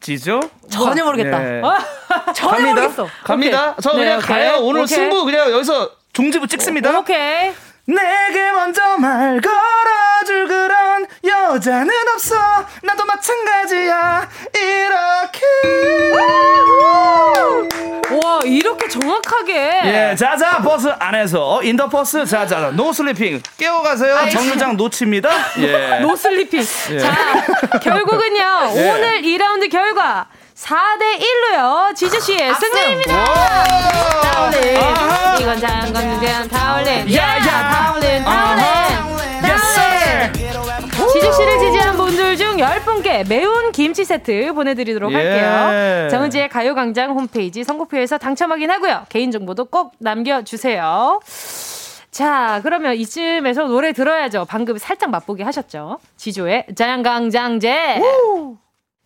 [SPEAKER 8] 지죠?
[SPEAKER 9] 전혀 모르겠다. 네. 전혀
[SPEAKER 8] 갑니다.
[SPEAKER 9] 모르겠어.
[SPEAKER 8] 갑니다.
[SPEAKER 9] 오케이.
[SPEAKER 8] 저 그냥
[SPEAKER 1] 네,
[SPEAKER 8] 가요. 오늘
[SPEAKER 1] 오케이.
[SPEAKER 8] 승부 그냥 여기서 종지부 찍습니다.
[SPEAKER 1] 오케이.
[SPEAKER 8] 내게 먼저 말 걸어줄 그런 여자는 없어. 나도 마찬가지야. 이렇게.
[SPEAKER 1] 와, 이렇게 정확하게.
[SPEAKER 8] 예 자자 버스 안에서. In the bus 자자. No sleeping. 깨워가세요.
[SPEAKER 1] 아이,
[SPEAKER 8] 정류장 놓칩니다. 예.
[SPEAKER 1] No sleeping.
[SPEAKER 8] 예.
[SPEAKER 1] 자, 결국은요,
[SPEAKER 8] 예.
[SPEAKER 1] 오늘 2라운드 결과 4대 1로요. 지조 씨의 승리입니다. 다 올인. 이건 장건 그냥 다 올인. 야야, 다 올인, 다 올인. 지주 씨를 지지한 분들 중 10분께 매운 김치 세트 보내드리도록
[SPEAKER 8] 예.
[SPEAKER 1] 할게요. 정은지의 가요광장 홈페이지 선곡표에서 당첨 확인하고요. 개인정보도 꼭 남겨주세요. 자, 그러면 이쯤에서 노래 들어야죠. 방금 살짝 맛보기 하셨죠. 지조의 자양강장제.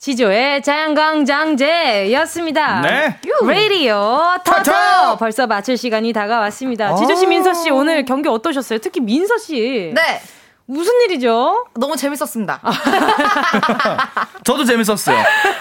[SPEAKER 1] 지조의 자양강장제였습니다.
[SPEAKER 8] 네.
[SPEAKER 1] 라디오 터터! 벌써 마칠 시간이 다가왔습니다.
[SPEAKER 8] 아.
[SPEAKER 1] 지조 씨, 민서 씨 오늘 경기 어떠셨어요? 특히 민서 씨.
[SPEAKER 9] 네.
[SPEAKER 1] 무슨 일이죠?
[SPEAKER 9] 너무 재밌었습니다.
[SPEAKER 8] 저도 재밌었어요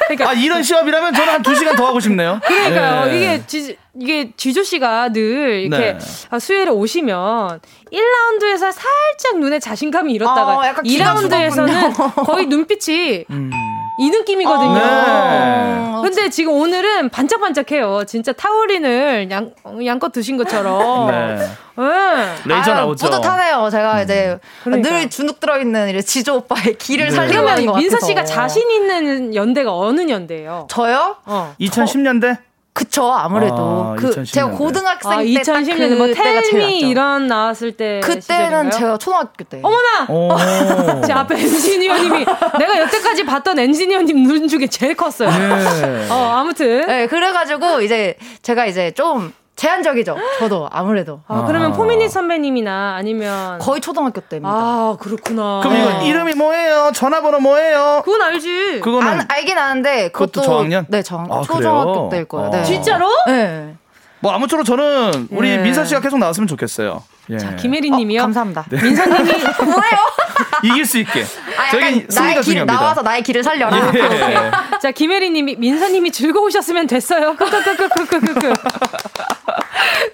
[SPEAKER 1] 그러니까
[SPEAKER 8] 아 이런 시합이라면 저는 한 2시간 더 하고 싶네요
[SPEAKER 1] 그러니까요.
[SPEAKER 8] 예.
[SPEAKER 1] 이게 지, 이게 지조 씨가 늘 이렇게
[SPEAKER 8] 네.
[SPEAKER 1] 아, 수요일에 오시면 1라운드에서 살짝 눈에 자신감이 잃었다가
[SPEAKER 9] 어, 약간 기가
[SPEAKER 1] 2라운드에서는
[SPEAKER 9] 죽었군요.
[SPEAKER 1] 거의 눈빛이
[SPEAKER 8] 음.
[SPEAKER 1] 이 느낌이거든요.
[SPEAKER 8] 네.
[SPEAKER 1] 근데 지금 오늘은 반짝반짝해요. 진짜 타우린을 양, 양껏 드신 것처럼.
[SPEAKER 8] 네.
[SPEAKER 1] 네.
[SPEAKER 8] 레이저
[SPEAKER 9] 아유,
[SPEAKER 8] 나오죠
[SPEAKER 9] 뿌듯하네요. 제가 이제
[SPEAKER 1] 그러니까.
[SPEAKER 9] 늘 주눅 들어있는 이제 지조 오빠의 길을
[SPEAKER 8] 네.
[SPEAKER 9] 하는 것
[SPEAKER 1] 그러면
[SPEAKER 9] 같아서.
[SPEAKER 1] 민서 씨가 자신 있는 연대가 어느 연대예요?
[SPEAKER 9] 저요?
[SPEAKER 1] 어.
[SPEAKER 8] 2010년대
[SPEAKER 9] 그쵸 아무래도
[SPEAKER 8] 아, 그2010
[SPEAKER 9] 제가. 고등학생
[SPEAKER 1] 아,
[SPEAKER 9] 때
[SPEAKER 1] 2010년대 뭐
[SPEAKER 9] 그때가 제일
[SPEAKER 1] 텔미. 이런 나왔을 때
[SPEAKER 9] 그때는
[SPEAKER 1] 시절인가요?
[SPEAKER 9] 제가 초등학교 때.
[SPEAKER 1] 어머나!
[SPEAKER 8] 오.
[SPEAKER 1] 제 앞에 엔지니어님이 내가 여태까지 봤던 엔지니어님 눈 중에 제일 컸어요.
[SPEAKER 8] 네.
[SPEAKER 1] 어, 아무튼.
[SPEAKER 9] 네, 그래가지고 이제 제가 이제 좀 제한적이죠. 저도 아무래도
[SPEAKER 1] 아, 그러면 포미닛 선배님이나 아니면
[SPEAKER 9] 거의 초등학교 때입니다.
[SPEAKER 1] 아, 그렇구나.
[SPEAKER 8] 그럼 이거 이름이 뭐예요? 전화번호 뭐예요?
[SPEAKER 1] 그건 알지.
[SPEAKER 8] 그거는
[SPEAKER 9] 안, 알긴 아는데
[SPEAKER 8] 그것도
[SPEAKER 9] 그것도
[SPEAKER 8] 저학년?
[SPEAKER 9] 네, 저
[SPEAKER 8] 아,
[SPEAKER 9] 초등학교? 때일 거예요.
[SPEAKER 8] 아.
[SPEAKER 9] 네.
[SPEAKER 1] 진짜로?
[SPEAKER 9] 네.
[SPEAKER 8] 뭐 아무쪼록 저는 우리 예. 민서 씨가 계속 나왔으면 좋겠어요.
[SPEAKER 1] 예. 자, 김혜리 님이요.
[SPEAKER 9] 어, 감사합니다.
[SPEAKER 1] 네. 민서 님이
[SPEAKER 9] 뭐예요?
[SPEAKER 8] 이길 수 있게. 아, 저희 승리가 길,
[SPEAKER 9] 나와서 나의 길을 살려라. 예.
[SPEAKER 1] 자, 김혜리 님이 민서 님이 즐거우셨으면 됐어요. 크크크크크크크.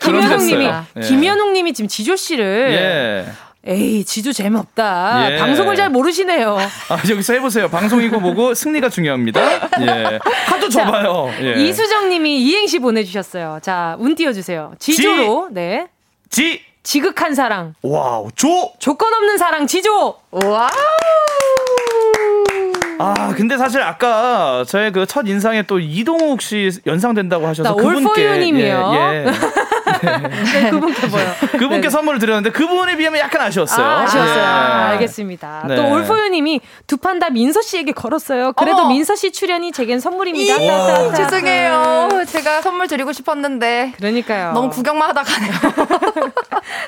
[SPEAKER 1] 김현웅 님이 예. 김현웅 님이 지금 지조 씨를 예. 에이, 지조 재미없다. 예. 방송을 잘 모르시네요.
[SPEAKER 8] 아, 여기서 해보세요. 방송이고 뭐고 승리가 중요합니다. 예. 힌트 줘봐요. 예.
[SPEAKER 1] 이수정 님이 이행시 보내주셨어요. 자, 운 띄워주세요. 지조로, 지, 네.
[SPEAKER 8] 지.
[SPEAKER 1] 지극한 사랑.
[SPEAKER 8] 와우, 조.
[SPEAKER 1] 조건 없는 사랑, 지조. 와우.
[SPEAKER 8] 아, 근데 사실 아까 저의 그 첫 인상에 또 이동욱 씨 연상된다고 하셔서 그분께
[SPEAKER 1] 올포유님이요. 예, 예. 네, 그분께 뭐요?
[SPEAKER 8] 그분께 네. 선물을 드렸는데 그분에 비하면 약간 아쉬웠어요.
[SPEAKER 1] 아, 쉬웠어요 네. 아, 알겠습니다. 네. 또 올포유님이 두 판 다 민서 씨에게 걸었어요. 그래도 어머. 민서 씨 출연이 제겐 선물입니다.
[SPEAKER 9] 죄송해요. 제가 선물 드리고 싶었는데.
[SPEAKER 1] 그러니까요.
[SPEAKER 9] 너무 구경만 하다 가네요.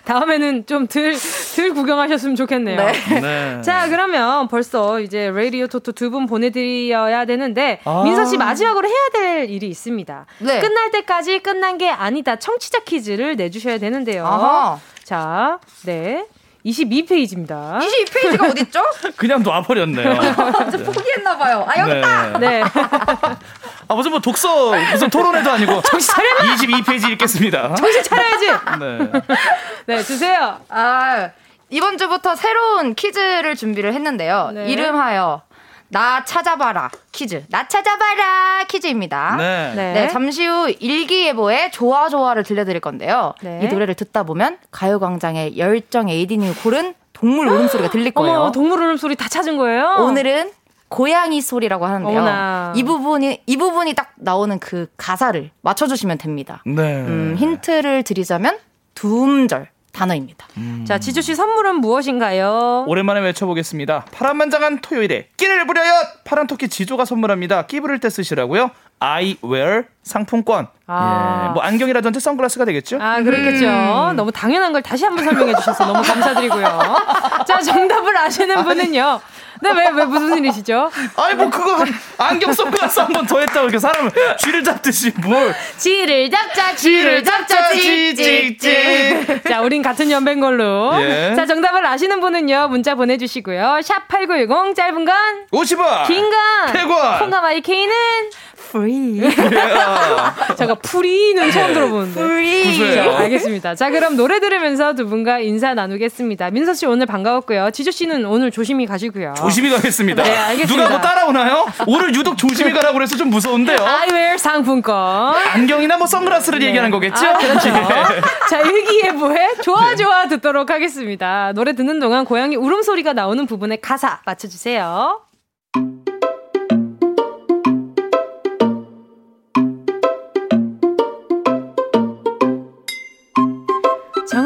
[SPEAKER 1] 다음에는 좀덜덜 구경하셨으면 좋겠네요. 네. 자, 그러면 벌써 이제 레이디오 토토 두 분 보내드려야 되는데 아. 민서 씨 마지막으로 해야 될 일이 있습니다. 네. 끝날 때까지 끝난 게 아니다. 청취자 퀴즈 를 내주셔야 되는데요. 아하. 자, 네. 22페이지입니다.
[SPEAKER 9] 22페이지가 어딨죠?
[SPEAKER 8] 그냥 놔버렸네요.
[SPEAKER 9] 네. 포기했나봐요. 아, 여기 있다!
[SPEAKER 1] 네. 네.
[SPEAKER 8] 아, 무슨 뭐 독서, 무슨 토론회도 아니고.
[SPEAKER 1] 정신 차려!
[SPEAKER 8] 22페이지 읽겠습니다.
[SPEAKER 1] 정신 차려야지! 네. 네, 주세요.
[SPEAKER 9] 아, 이번 주부터 새로운 퀴즈를 준비를 했는데요. 네. 이름하여 나 찾아봐라 퀴즈. 나 찾아봐라 퀴즈입니다. 네. 네. 네 잠시 후 일기예보의 좋아 좋아를 들려드릴 건데요. 네. 이 노래를 듣다 보면 가요광장의 열정 에이디님이 고른 동물 울음소리가 들릴 거예요.
[SPEAKER 1] 어머, 동물 울음소리 다 찾은 거예요?
[SPEAKER 9] 오늘은 고양이 소리라고 하는데요. 어머나. 이 부분이 이 부분이 딱 나오는 그 가사를 맞춰주시면 됩니다. 네. 음, 힌트를 드리자면 두음절. 단어입니다.
[SPEAKER 1] 음. 자, 지조 씨 선물은 무엇인가요?
[SPEAKER 8] 오랜만에 외쳐보겠습니다. 파란만장한 토요일에 끼를 부려요! 파란 토끼 지조가 선물합니다. 끼 부를 때 쓰시라고요. 아이웨어 상품권. 아. 예, 뭐 안경이라든지 선글라스가 되겠죠?
[SPEAKER 1] 아, 그렇겠죠. 음. 너무 당연한 걸 다시 한번 설명해 주셔서 너무 감사드리고요. 자, 정답을 아시는 분은요. 네, 왜, 왜 무슨 일이시죠?
[SPEAKER 8] 아니, 뭐, 그거, 안경 선글라스 한 번 더 했다고 이렇게 사람을 쥐를 잡듯이 뭘.
[SPEAKER 1] 쥐를 잡자, 쥐를 잡자, 쥐찍찍. 자, 우린 같은 연배인 걸로. 예. 자, 정답을 아시는 분은요, 문자 보내주시고요. 샵8910, 짧은 건
[SPEAKER 8] 50원.
[SPEAKER 1] 긴 건.
[SPEAKER 8] 100원.
[SPEAKER 1] 콩과 마이케이는 free. 제가 프리는 처음 들어보는데.
[SPEAKER 9] free.
[SPEAKER 1] 자, 알겠습니다. 자, 그럼 노래 들으면서 두 분과 인사 나누겠습니다. 민서 씨 오늘 반가웠고요. 지조 씨는 오늘 조심히 가시고요.
[SPEAKER 8] 조심히 가겠습니다. 네, 알겠습니다. 누가 뭐 따라오나요? 오늘 유독 조심히 가라고 그래서 좀 무서운데요.
[SPEAKER 1] 아이웨어 상품권.
[SPEAKER 8] 안경이나 뭐 선글라스를 네. 얘기하는 거겠죠? 아,
[SPEAKER 1] 그렇죠. 네. 자, 일기예보에 좋아 네. 좋아 듣도록 하겠습니다. 노래 듣는 동안 고양이 울음소리가 나오는 부분의 가사 맞춰주세요.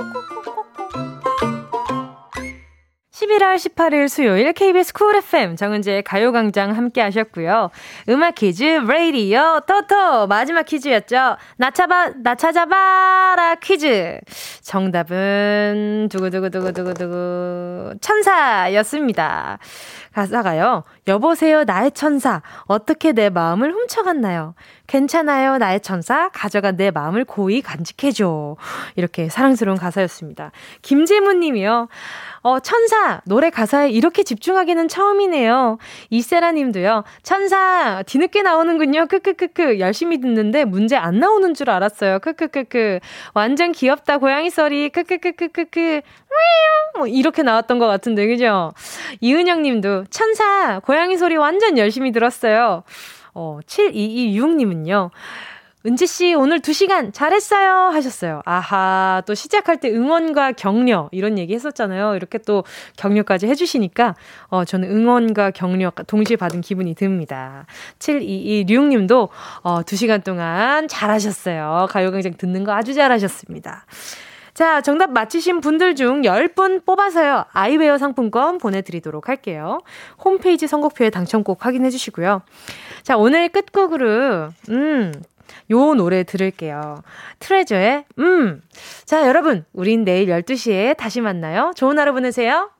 [SPEAKER 1] 11월 10월 18일 수요일 KBS 쿨 FM 정은지의 가요광장 함께 하셨고요. 음악 퀴즈 레이디어 토토 마지막 퀴즈였죠. 나 찾아, 나 찾아봐라 퀴즈. 정답은 두구두구두구두구두구 천사였습니다. 가사가요. 여보세요 나의 천사 어떻게 내 마음을 훔쳐갔나요? 괜찮아요 나의 천사 가져간 내 마음을 고이 간직해줘. 이렇게 사랑스러운 가사였습니다. 김재문 님이요. 어, 천사, 노래 가사에 이렇게 집중하기는 처음이네요. 이세라 님도요. 천사, 뒤늦게 나오는군요. 크크크크. 열심히 듣는데 문제 안 나오는 줄 알았어요. 크크크크. 완전 귀엽다, 고양이 소리. 크크크크크크. 뭐, 이렇게 나왔던 것 같은데, 그죠? 이은영 님도, 천사, 고양이 소리 완전 열심히 들었어요. 어, 7226님은요. 은지 씨, 오늘 2시간 잘했어요. 하셨어요. 아하, 또 시작할 때 응원과 격려, 이런 얘기 했었잖아요. 이렇게 또 격려까지 해주시니까, 어, 저는 응원과 격려 동시에 받은 기분이 듭니다. 7226님도, 어, 2시간 동안 잘하셨어요. 가요광장 듣는 거 아주 잘하셨습니다. 자, 정답 맞히신 분들 중 10분 뽑아서요. 아이웨어 상품권 보내드리도록 할게요. 홈페이지 선곡표에 당첨 꼭 확인해 주시고요. 자, 오늘 끝곡으로, 음, 요 노래 들을게요. 트레저의, 음. 자, 여러분, 우린 내일 12시에 다시 만나요. 좋은 하루 보내세요.